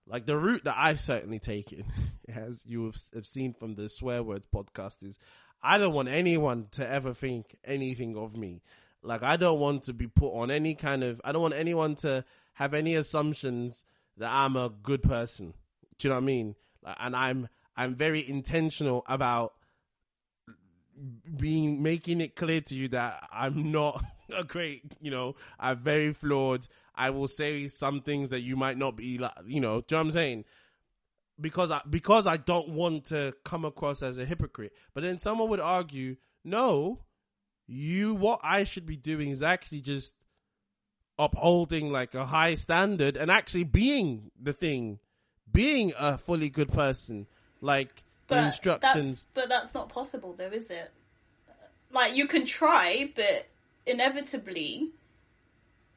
like the route that I've certainly taken, as you have, have seen from the swear words podcast, is I don't want anyone to ever think anything of me. Like I don't want to be put on any kind of. I don't want anyone to have any assumptions that I'm a good person. Do you know what I mean? Like, and I'm I'm very intentional about being making it clear to you that I'm not a great, you know, I'm very flawed. I will say some things that you might not be like, you know, do you know what I'm saying? Because I, because I don't want to come across as a hypocrite. But then someone would argue, no, you, what I should be doing is actually just upholding like a high standard and actually being the thing, being a fully good person. Like the But instructions. That's, but that's not possible, though, is it? Like you can try, but inevitably,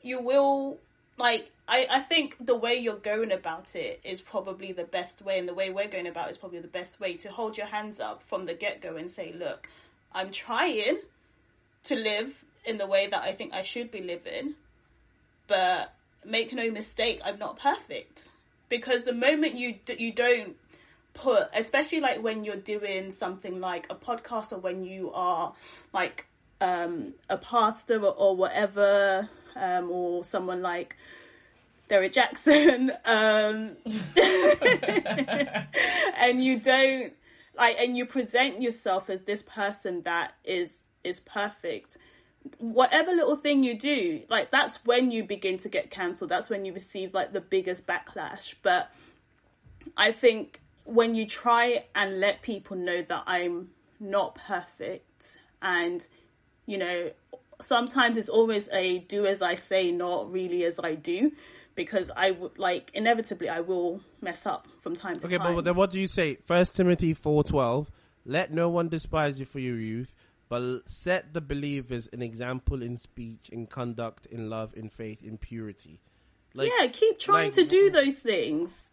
you will. Like I, I think the way you're going about it is probably the best way, and the way we're going about it is probably the best way to hold your hands up from the get go and say, "Look, I'm trying to live in the way that I think I should be living, but make no mistake, I'm not perfect." Because the moment you d- you don't put especially like when you're doing something like a podcast or when you are like um a pastor or, or whatever um or someone like Derrick Jaxn um and you don't like and you present yourself as this person that is is perfect. Whatever little thing you do like that's when you begin to get cancelled. That's when you receive like the biggest backlash. But I think when you try and let people know that I'm not perfect and you know, sometimes it's always a do as I say, not really as I do, because I would like inevitably I will mess up from time to Okay, time. Okay, but then what do you say? First Timothy four twelve. Let no one despise you for your youth, but set the believers an example in speech, in conduct, in love, in faith, in purity. Like, yeah, keep trying like- to do mm-hmm. those things,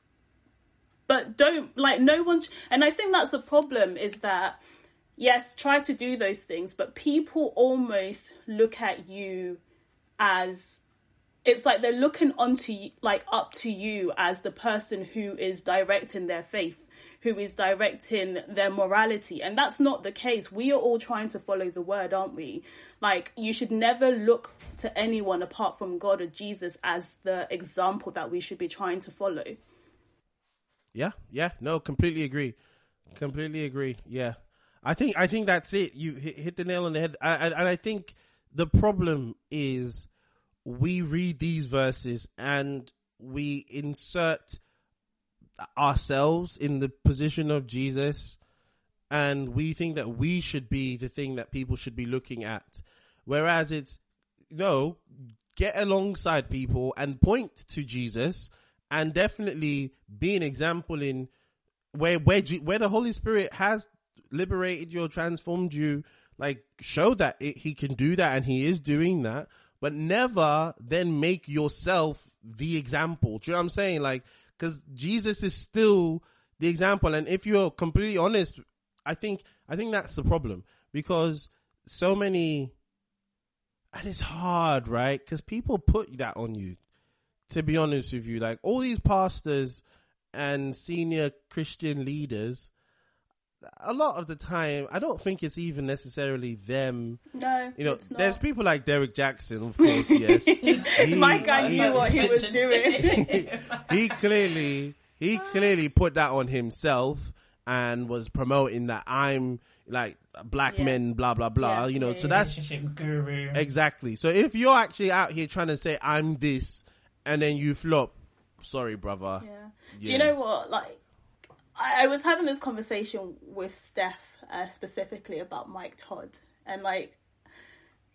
but don't like no one. And I think that's the problem is that yes, try to do those things, but people almost look at you as it's like they're looking onto like up to you as the person who is directing their faith who is directing their morality. And that's not the case. We are all trying to follow the word aren't we? Like you should never look to anyone apart from god or jesus as the example that we should be trying to follow. Yeah, yeah, no, completely agree, completely agree. Yeah, I think I think that's it. You hit, hit the nail on the head, I, I, and I think the problem is we read these verses and we insert ourselves in the position of Jesus, and we think that we should be the thing that people should be looking at, whereas it's you no, get alongside people and point to Jesus and definitely be an example in where where where the Holy Spirit has liberated you or transformed you like show that it, he can do that and he is doing that but never then make yourself the example do you know what I'm saying like cuz Jesus is still the example and if you're completely honest I think I think that's the problem because so many and it's hard, right? Because people put that on you. To be honest with you, like all these pastors and senior Christian leaders, a lot of the time, I don't think it's even necessarily them. no You know, it's not. there's people like Derrick Jaxn, of course. Yes, He- my guy knew what he was doing he clearly he clearly put that on himself and was promoting that I'm like black Yeah. men, blah blah blah. Yeah, you know, yeah, so yeah. that's relationship guru. Exactly. So if you're actually out here trying to say I'm this and then you flop, sorry, brother. Yeah. Do you know what? Like, I, I was having this conversation with Steph uh, specifically about Mike Todd, and like,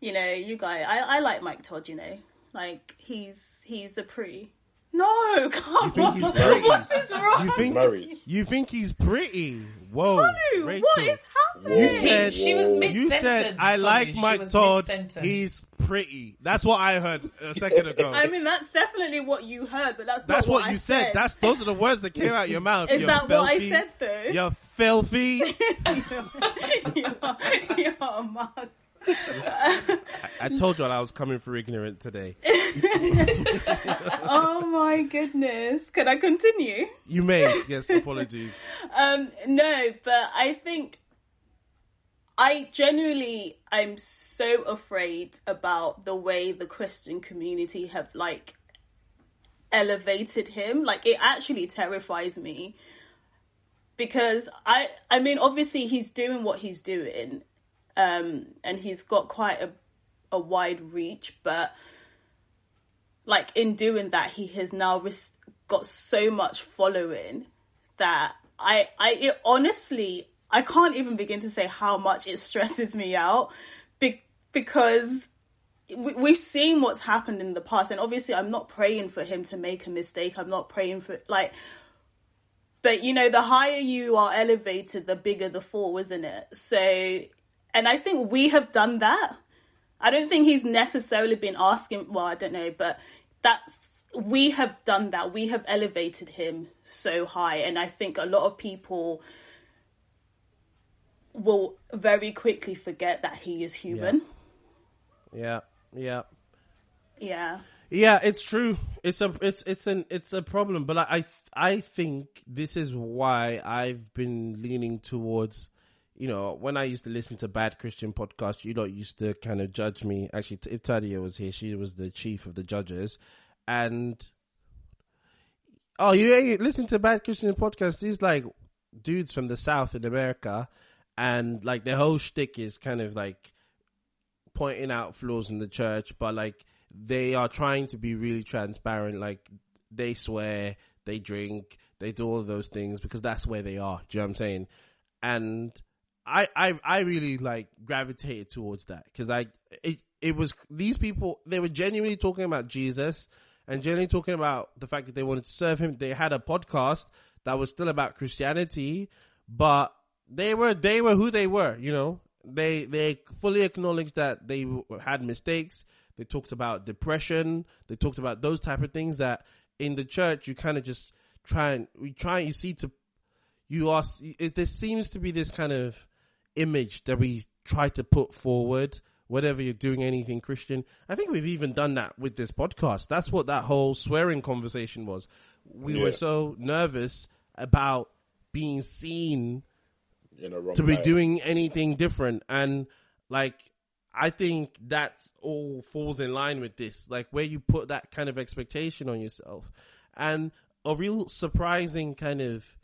you know, you guys, I, I like Mike Todd. You know, like he's he's a pretty. No, come You think on. he's pretty? What is wrong? You think he's Married. you think he's pretty? Whoa, Tolu, Rachel. what is happening? You said She was you mid-sentence, said I Tolu. like She Mike was Todd. mid-sentence. He's pretty. That's what I heard a second ago. I mean, that's definitely what you heard, but that's That's not what I you said. That's those are the words that came out your mouth. Is You're that what I filthy. said though? You're filthy. you're, you're a mug. I told you I was coming for ignorant today. Oh my goodness! Can I continue? You may. Yes, apologies. Um, no, but I think I genuinely I'm so afraid about the way the Christian community have like elevated him. Like it actually terrifies me because I I mean obviously he's doing what he's doing um and he's got quite a a wide reach but like in doing that he has now res- got so much following that I I it, honestly I can't even begin to say how much it stresses me out be- because we, we've seen what's happened in the past and obviously I'm not praying for him to make a mistake I'm not praying for like but you know the higher you are elevated the bigger the fall isn't it? So and I think we have done that I don't think he's necessarily been asking. Well, I don't know, but that's we have done that. We have elevated him so high, and I think a lot of people will very quickly forget that he is human. Yeah, yeah. Yeah, Yeah, it's true. It's a it's it's an it's a problem, but I I, I think this is why I've been leaning towards. You know, when I used to listen to bad Christian podcasts, you lot used to kind of judge me. Actually, if Tadia was here, she was the chief of the judges, and oh, you listen to bad Christian podcasts. These like dudes from the South in America, and like their whole shtick is kind of like pointing out flaws in the church, but like they are trying to be really transparent. Like they swear, they drink, they do all those things because that's where they are. Do you know what I'm saying? And I, I, I really like gravitated towards that because I, it, it was these people, they were genuinely talking about Jesus and genuinely talking about the fact that they wanted to serve him. They had a podcast that was still about Christianity, but they were, they were who they were, you know, they, they fully acknowledged that they had mistakes. They talked about depression. They talked about those type of things that in the church you kind of just try and we try you see to you are it, there seems to be this kind of image that we try to put forward whatever you're doing anything christian. I think we've even done that with this podcast. That's what that whole swearing conversation was. We Yeah. were so nervous about being seen In a wrong to be light. doing anything different. And like i think that all falls in line with this like where you put that kind of expectation on yourself. And a real surprising kind of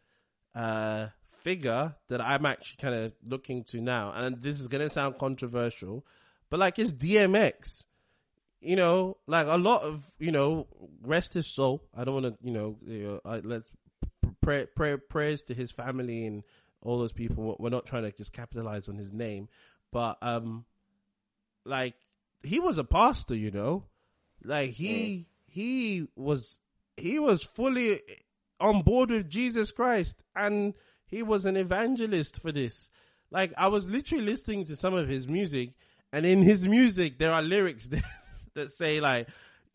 uh figure that i'm actually kind of looking to now. And this is gonna sound controversial but like it's dmx you know like a lot of you know rest his soul. I don't want to you know, you know I, let's pray, pray prayers to his family and all those people. We're not trying to just capitalize on his name but um like he was a pastor you know? Like he he was he was fully on board with jesus christ and he was an evangelist for this like i was literally listening to some of his music and in his music there are lyrics that, that say like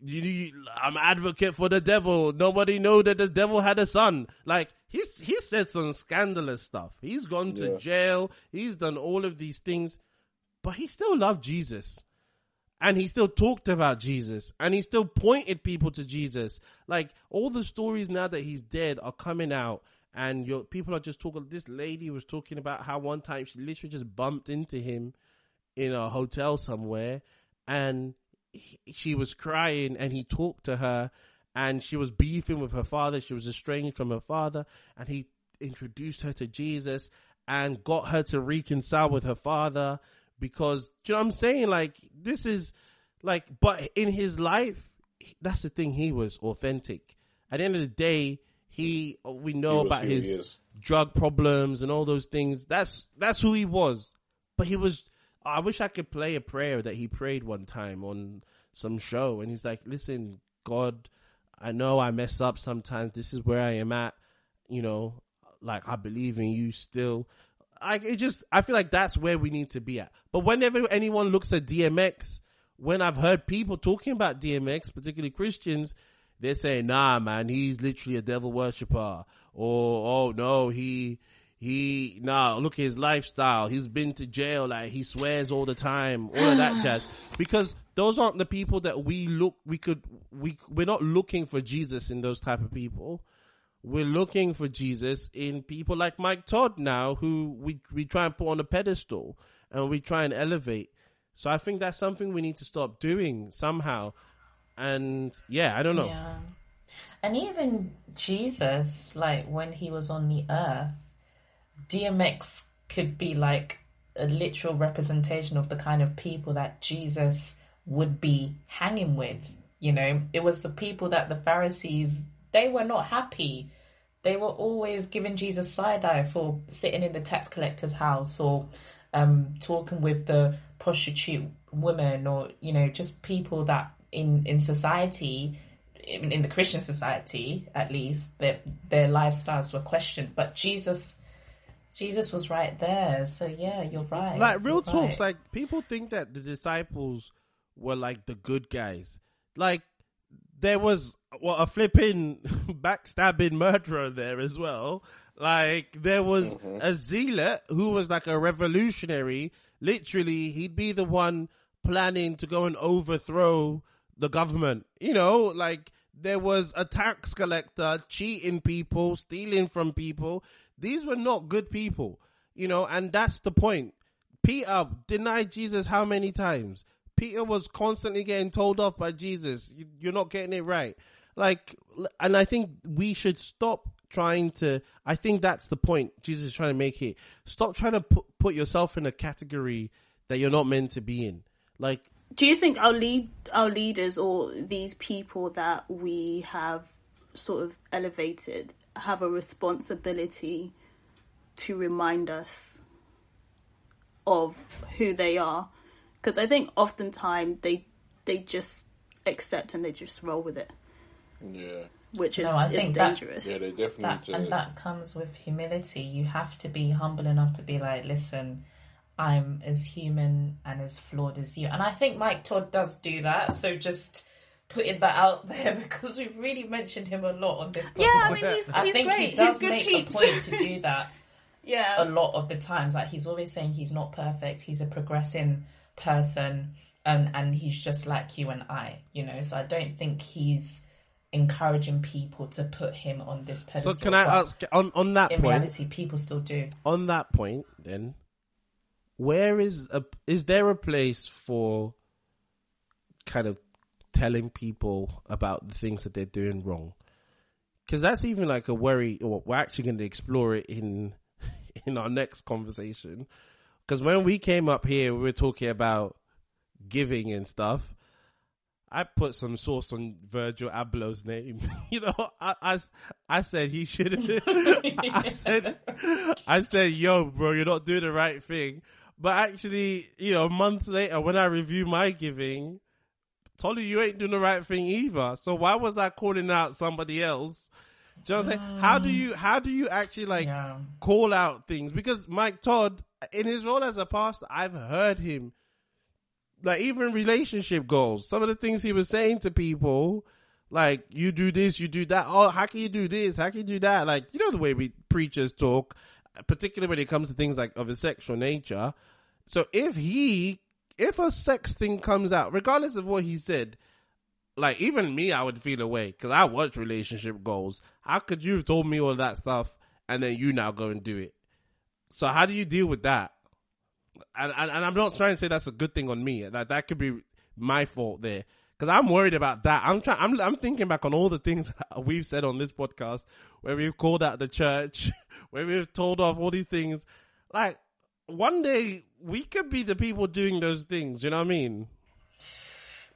you, you, I'm advocate for the devil. Nobody know that the devil had a son. Like he's he said some scandalous stuff. He's gone to Yeah. jail. He's done all of these things, but he still loved Jesus, and he still talked about Jesus, and he still pointed people to Jesus. Like all the stories now that he's dead are coming out, and your people are just talking. This lady was talking about how one time she literally just bumped into him in a hotel somewhere and he, she was crying and he talked to her and she was beefing with her father she was estranged from her father and he introduced her to Jesus and got her to reconcile with her father because you know what I'm saying like this is like but in his life that's the thing he was authentic at the end of the day he uh, we know He about his drug problems and all those things. That's that's who he was. But he was. I wish I could play a prayer that he prayed one time on some show, and he's like, "Listen, God, I know I mess up sometimes. This is where I am at. You know, like I believe in you still." I it just I feel like that's where we need to be at. But whenever anyone looks at DMX, when I've heard people talking about DMX, particularly Christians, they say, "Nah, man, he's literally a devil worshiper. or "Oh no, he." He nah, look at his lifestyle. He's been to jail. Like he swears all the time. All of that jazz. Because those aren't the people that we look. We could. We we're not looking for Jesus in those type of people. We're looking for Jesus in people like Mike Todd now, who we we try and put on a pedestal and we try and elevate. So I think that's something we need to stop doing somehow. And yeah, I don't know. Yeah. And even Jesus, like when he was on the earth, DMX could be like a literal representation of the kind of people that Jesus would be hanging with. You know, it was the people that the Pharisees, they were not happy. They were always giving Jesus side eye for sitting in the tax collector's house or um, talking with the prostitute woman or, you know, just people that in, in society in, in the Christian society, at least, their their lifestyles were questioned. But Jesus, Jesus was right there. So yeah, you're right. like real You're talks right. like people think that the disciples were like the good guys like there was well a flipping backstabbing murderer there as well like there was mm-hmm. a zealot who was like a revolutionary literally he'd be the one planning to go and overthrow the government you know like there was a tax collector cheating people stealing from people these were not good people you know and that's the point Peter denied Jesus how many times? Peter was constantly getting told off by Jesus. "You- You're not getting it right. Like, and I think we should stop trying to, I think that's the point Jesus is trying to make here. Stop trying to put, put yourself in a category that you're not meant to be in. Like, Do you think our lead, our leaders, or these people that we have sort of elevated, have a responsibility to remind us of who they are. Because I think oftentimes they they just accept and they just roll with it, Yeah. which is No, I it's think that- dangerous. Yeah, they definitely that, and that comes with humility. You have to be humble enough to be like, listen, I'm as human and as flawed as you. And I think Mike Todd does do that. So just putting that out there because we've really mentioned him a lot on this. yeah, I mean he's I he's think great. he does he's good make peeps. a point to do that a yeah, lot of the times. Like he's always saying he's not perfect. He's a progressing person, um, and he's just like you and I. You know, so I don't think he's encouraging people to put him on this So pedestal. can I but ask on on that In point? reality, people still do. on that point, then, where is a is there a place for kind of telling people about the things that they're doing wrong? Because that's even like a worry. Or we're actually going to explore it in in our next conversation. Because when we came up here, we were talking about giving and stuff. I put some sauce on Virgil Abloh's name. You know, I, I, I said he should have. I said, I said, yo, bro, you're not doing the right thing. But actually, you know, months later, when I review my giving, Tolu, you ain't doing the right thing either. So why was I calling out somebody else? Do you know what I'm saying? How do you, how do you actually like Yeah. call out things? Because Mike Todd, in his role as a pastor, I've heard him like even relationship goals. Some of the things he was saying to people, like you do this, you do that. Oh, how can you do this? How can you do that? Like you know the way we preachers talk, particularly when it comes to things like of a sexual nature. So if he, if a sex thing comes out, regardless of what he said, like even me, I would feel away because I watch relationship goals. How could you have told me all that stuff and then you now go and do it? So how do you deal with that? and, and, and I'm not trying to say that's a good thing on me. That that could be my fault there because I'm worried about that. I'm trying. I'm I'm thinking back on all the things we've said on this podcast where we've called out the church, where we've told off all these things. Like one day we could be the people doing those things. You know what I mean?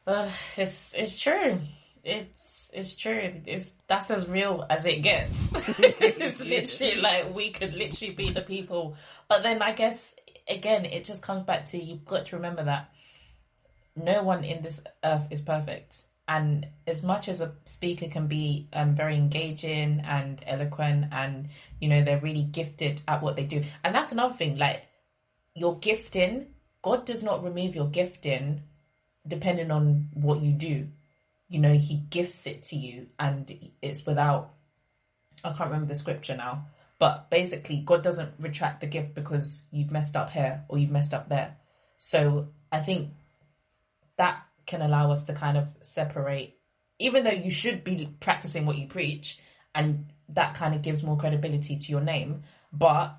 Uh, it's it's true. It's it's true. It's that's as real as it gets. it's literally like we could literally be the people. But then I guess again, it just comes back to you've got to remember that no one in this earth is perfect. And as much as a speaker can be um, very engaging and eloquent, and you know they're really gifted at what they do, and that's another thing. Like your gifting, God does not remove your gifting depending on what you do. You know, He gifts it to you, and it's without. I can't remember the scripture now, but basically, God doesn't retract the gift because you've messed up here or you've messed up there. So I think that can allow us to kind of separate, even though you should be practicing what you preach, and that kind of gives more credibility to your name, but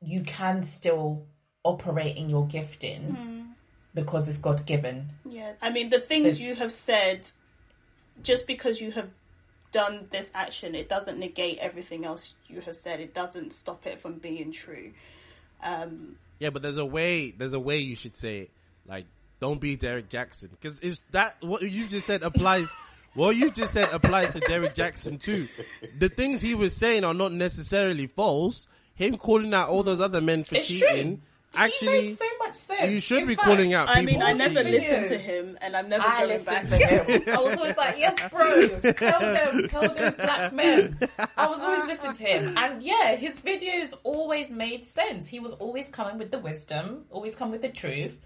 you can still operate in your gifting because it's God given. Yeah, I mean the things So- you have said, just because you have done this action, it doesn't negate everything else you have said. It doesn't stop it from being true. Um, Yeah, but there's a way. There's a way you should say it. Like, don't be Derrick Jaxn because is that what you just said applies. What you just said applies to Derrick Jaxn too. The things he was saying are not necessarily false. Him calling out all those other men for It's true. cheating, he actually, made so much sense. you should In be fact, calling out I mean, I never cheating. listened to him, and I'm never I going listened back. to him. I was always like, yes, bro, tell them, tell those black men. I was always listening to him. And yeah, his videos always made sense. He was always coming with the wisdom, always come with the truth.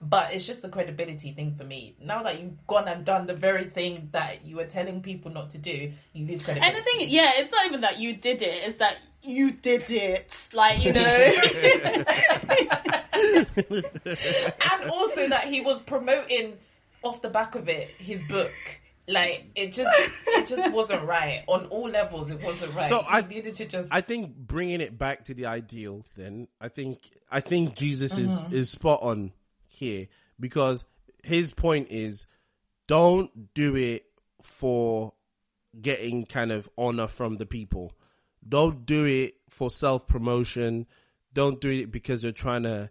But it's just the credibility thing for me. Now that you've gone and done the very thing that you were telling people not to do, you lose credibility. And the thing, yeah, it's not even that you did it; it's that you did it. Like you know, and also that he was promoting off the back of it his book. Like it just, it just wasn't right on all levels. It wasn't right. So he I- needed to just. I think bringing it back to the ideal, then I think I think Jesus is mm-hmm. is spot on here because his point is don't do it for getting kind of honor from the people. Don't do it for self promotion. Don't do it because you're trying to,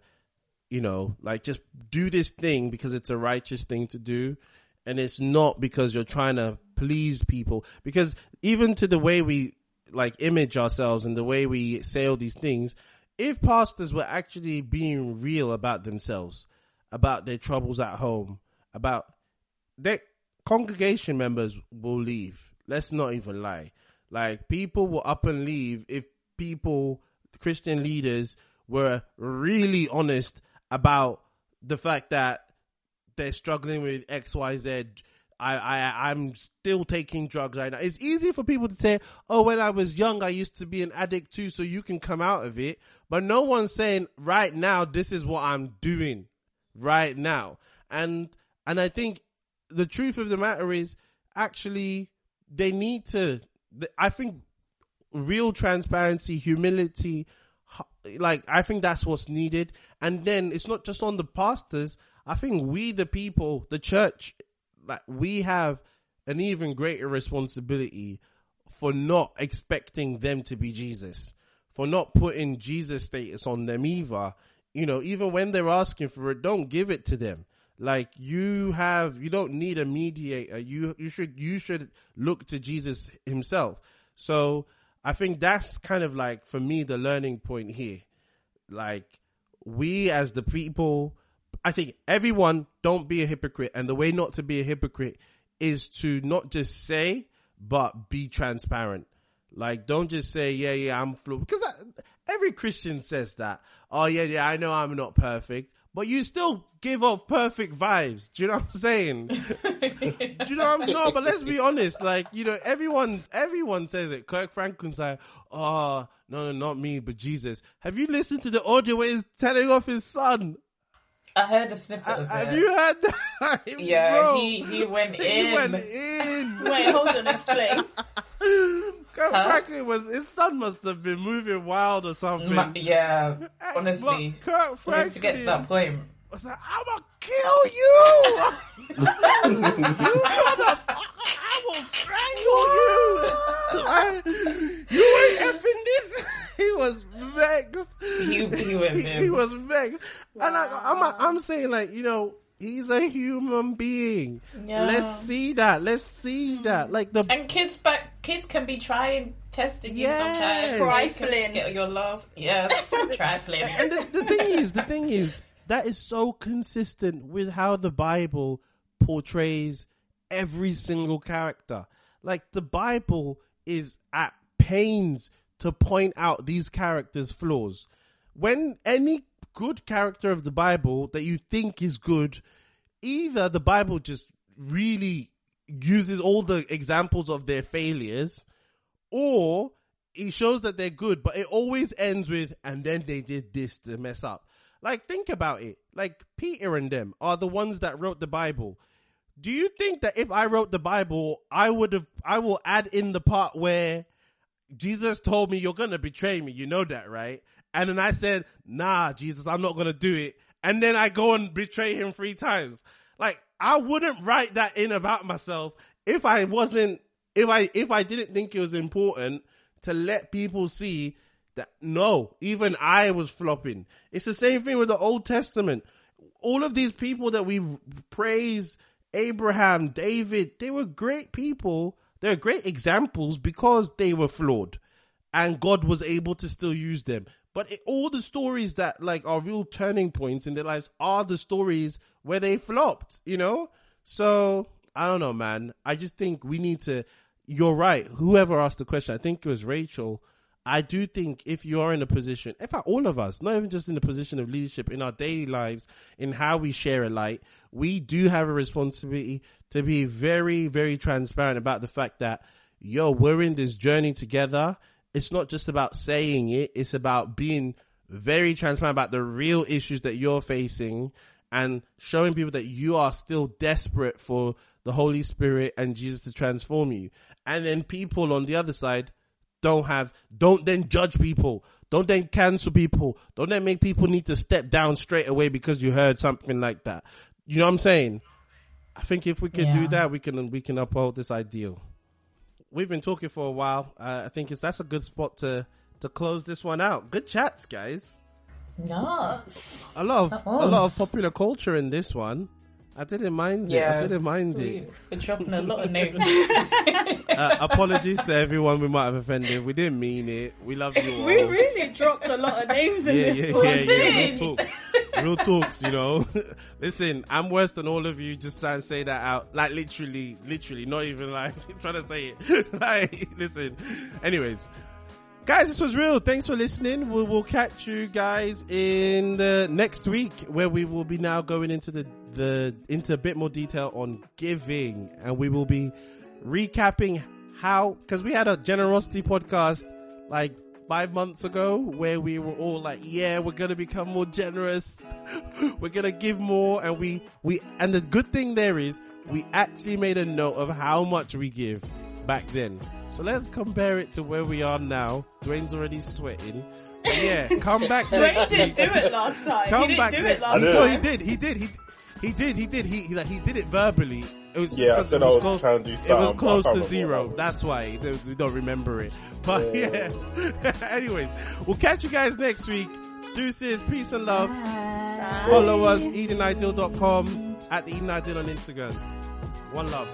you know, like just do this thing because it's a righteous thing to do. And it's not because you're trying to please people. Because even to the way we like image ourselves and the way we say all these things, if pastors were actually being real about themselves, about their troubles at home, about their congregation members will leave. Let's not even lie. Like people will up and leave if people, Christian leaders, were really honest about the fact that they're struggling with X, Y, Z. I, I, I'm still taking drugs right now. It's easy for people to say, Oh, when I was young, I used to be an addict too, so you can come out of it. But no one's saying right now, this is what I'm doing right now. And, and I think the truth of the matter is actually they need to, I think real transparency, humility, like I think that's what's needed. And then it's not just on the pastors. I think we, the people, the church, like we have an even greater responsibility for not expecting them to be Jesus, for not putting Jesus status on them either. You know, even when they're asking for it, don't give it to them. Like you have, you don't need a mediator. You, you should, you should look to Jesus himself. So I think that's kind of like, for me, the learning point here. Like we as the people, I think everyone don't be a hypocrite. And the way not to be a hypocrite is to not just say, but be transparent. Like, don't just say, yeah, yeah, I'm flu because every Christian says that. Oh, yeah, yeah, I know I'm not perfect, but you still give off perfect vibes. Do you know what I'm saying? Do you know what I'm No, but let's be honest. Like, you know, everyone, everyone says it. Kirk Franklin's like, oh, no, no, not me, but Jesus. Have you listened to the audio where he's telling off his son? I heard a snippet of Have it. you heard that? Yeah, Bro, he he went in. he went in. Wait, hold on, explain. Kirk Huh? Franklin was his son must have been moving wild or something. Ma- yeah, Hey, honestly, but Kirk when Franklin it forgets that point. was like, "I'ma kill you, you motherfucker! I will strangle you! I- you ain't effing this." he was vexed. He- he went he, he was vexed, and I, I'm I'm saying like you know. He's a human being. Yeah. Let's see that. Let's see hmm. that. Like the And kids back, kids can be trying, testing you Yes. sometimes. Trifling. Get your last, yes, trifling. and the, the thing is, the thing is, that is so consistent with how the Bible portrays every single character. Like the Bible is at pains to point out these characters' flaws. When any good character of the Bible that you think is good, either the Bible just really uses all the examples of their failures, or it shows that they're good, but it always ends with, and then they did this to mess up. Like, think about it. Like, Peter and them are the ones that wrote the Bible. Do you think that if I wrote the Bible, I would have, I will add in the part where Jesus told me you're gonna betray me. You know that, right? And then I said, nah, Jesus, I'm not gonna do it. And then I go and betray him three times. Like, I wouldn't write that in about myself if I wasn't, if I, if I didn't think it was important to let people see that no, even I was flopping. It's the same thing with the Old Testament. All of these people that we praise, Abraham, David, they were great people. They're great examples because they were flawed and God was able to still use them. But it, all the stories that like are real turning points in their lives are the stories where they flopped, you know? So I don't know, man. I just think we need to, you're right. Whoever asked the question, I think it was Rachel. I do think if you're in a position, in fact, all of us, not even just in a position of leadership in our daily lives, in how we share a light, we do have a responsibility to be very, very transparent about the fact that, yo, we're in this journey together. It's not just about saying it. It's about being very transparent about the real issues that you're facing and showing people that you are still desperate for the Holy Spirit and Jesus to transform you. And then people on the other side don't have, don't then judge people. Don't then cancel people. Don't then make people need to step down straight away because you heard something like that. You know what I'm saying? I think if we can do that, we can, we can uphold this ideal. We've been talking for a while. Uh, I think it's, that's a good spot to, to close this one out. Good chats, guys. Nuts. A lot of a lot of popular culture in this one. I didn't mind it. I didn't mind it. We're dropping a lot of names. Uh, apologies to everyone we might have offended. We didn't mean it. We love you all. We really dropped a lot of names in yeah, this yeah, one. yeah, yeah. Real talks. Real talks, you know. Listen, I'm worse than all of you. Just try and say that out. Like literally, literally, not even like trying to say it. like, listen. Anyways, guys, this was real. Thanks for listening. We will catch you guys in the next week where we will be now going into the, the, into a bit more detail on giving and we will be recapping how, cause we had a generosity podcast like five months ago where we were all like, yeah, we're going to become more generous. we're going to give more. And we, we, and the good thing there is we actually made a note of how much we give back then. So let's compare it to where we are now. Dwayne's already sweating. But yeah, come back Dwayne didn't do it last time. Come he didn't back do next- it last I know. No, he did. He did. He he did. He did. He he like he did it verbally. It was just Yeah, I 'cause said it I was was close. trying to do It was something, but I close to zero. That's why we don't remember it. But yeah. Anyways, we'll catch you guys next week. Deuces, peace and love. Follow us, EdenIdeal.com, at the Eden Ideal on Instagram. One love.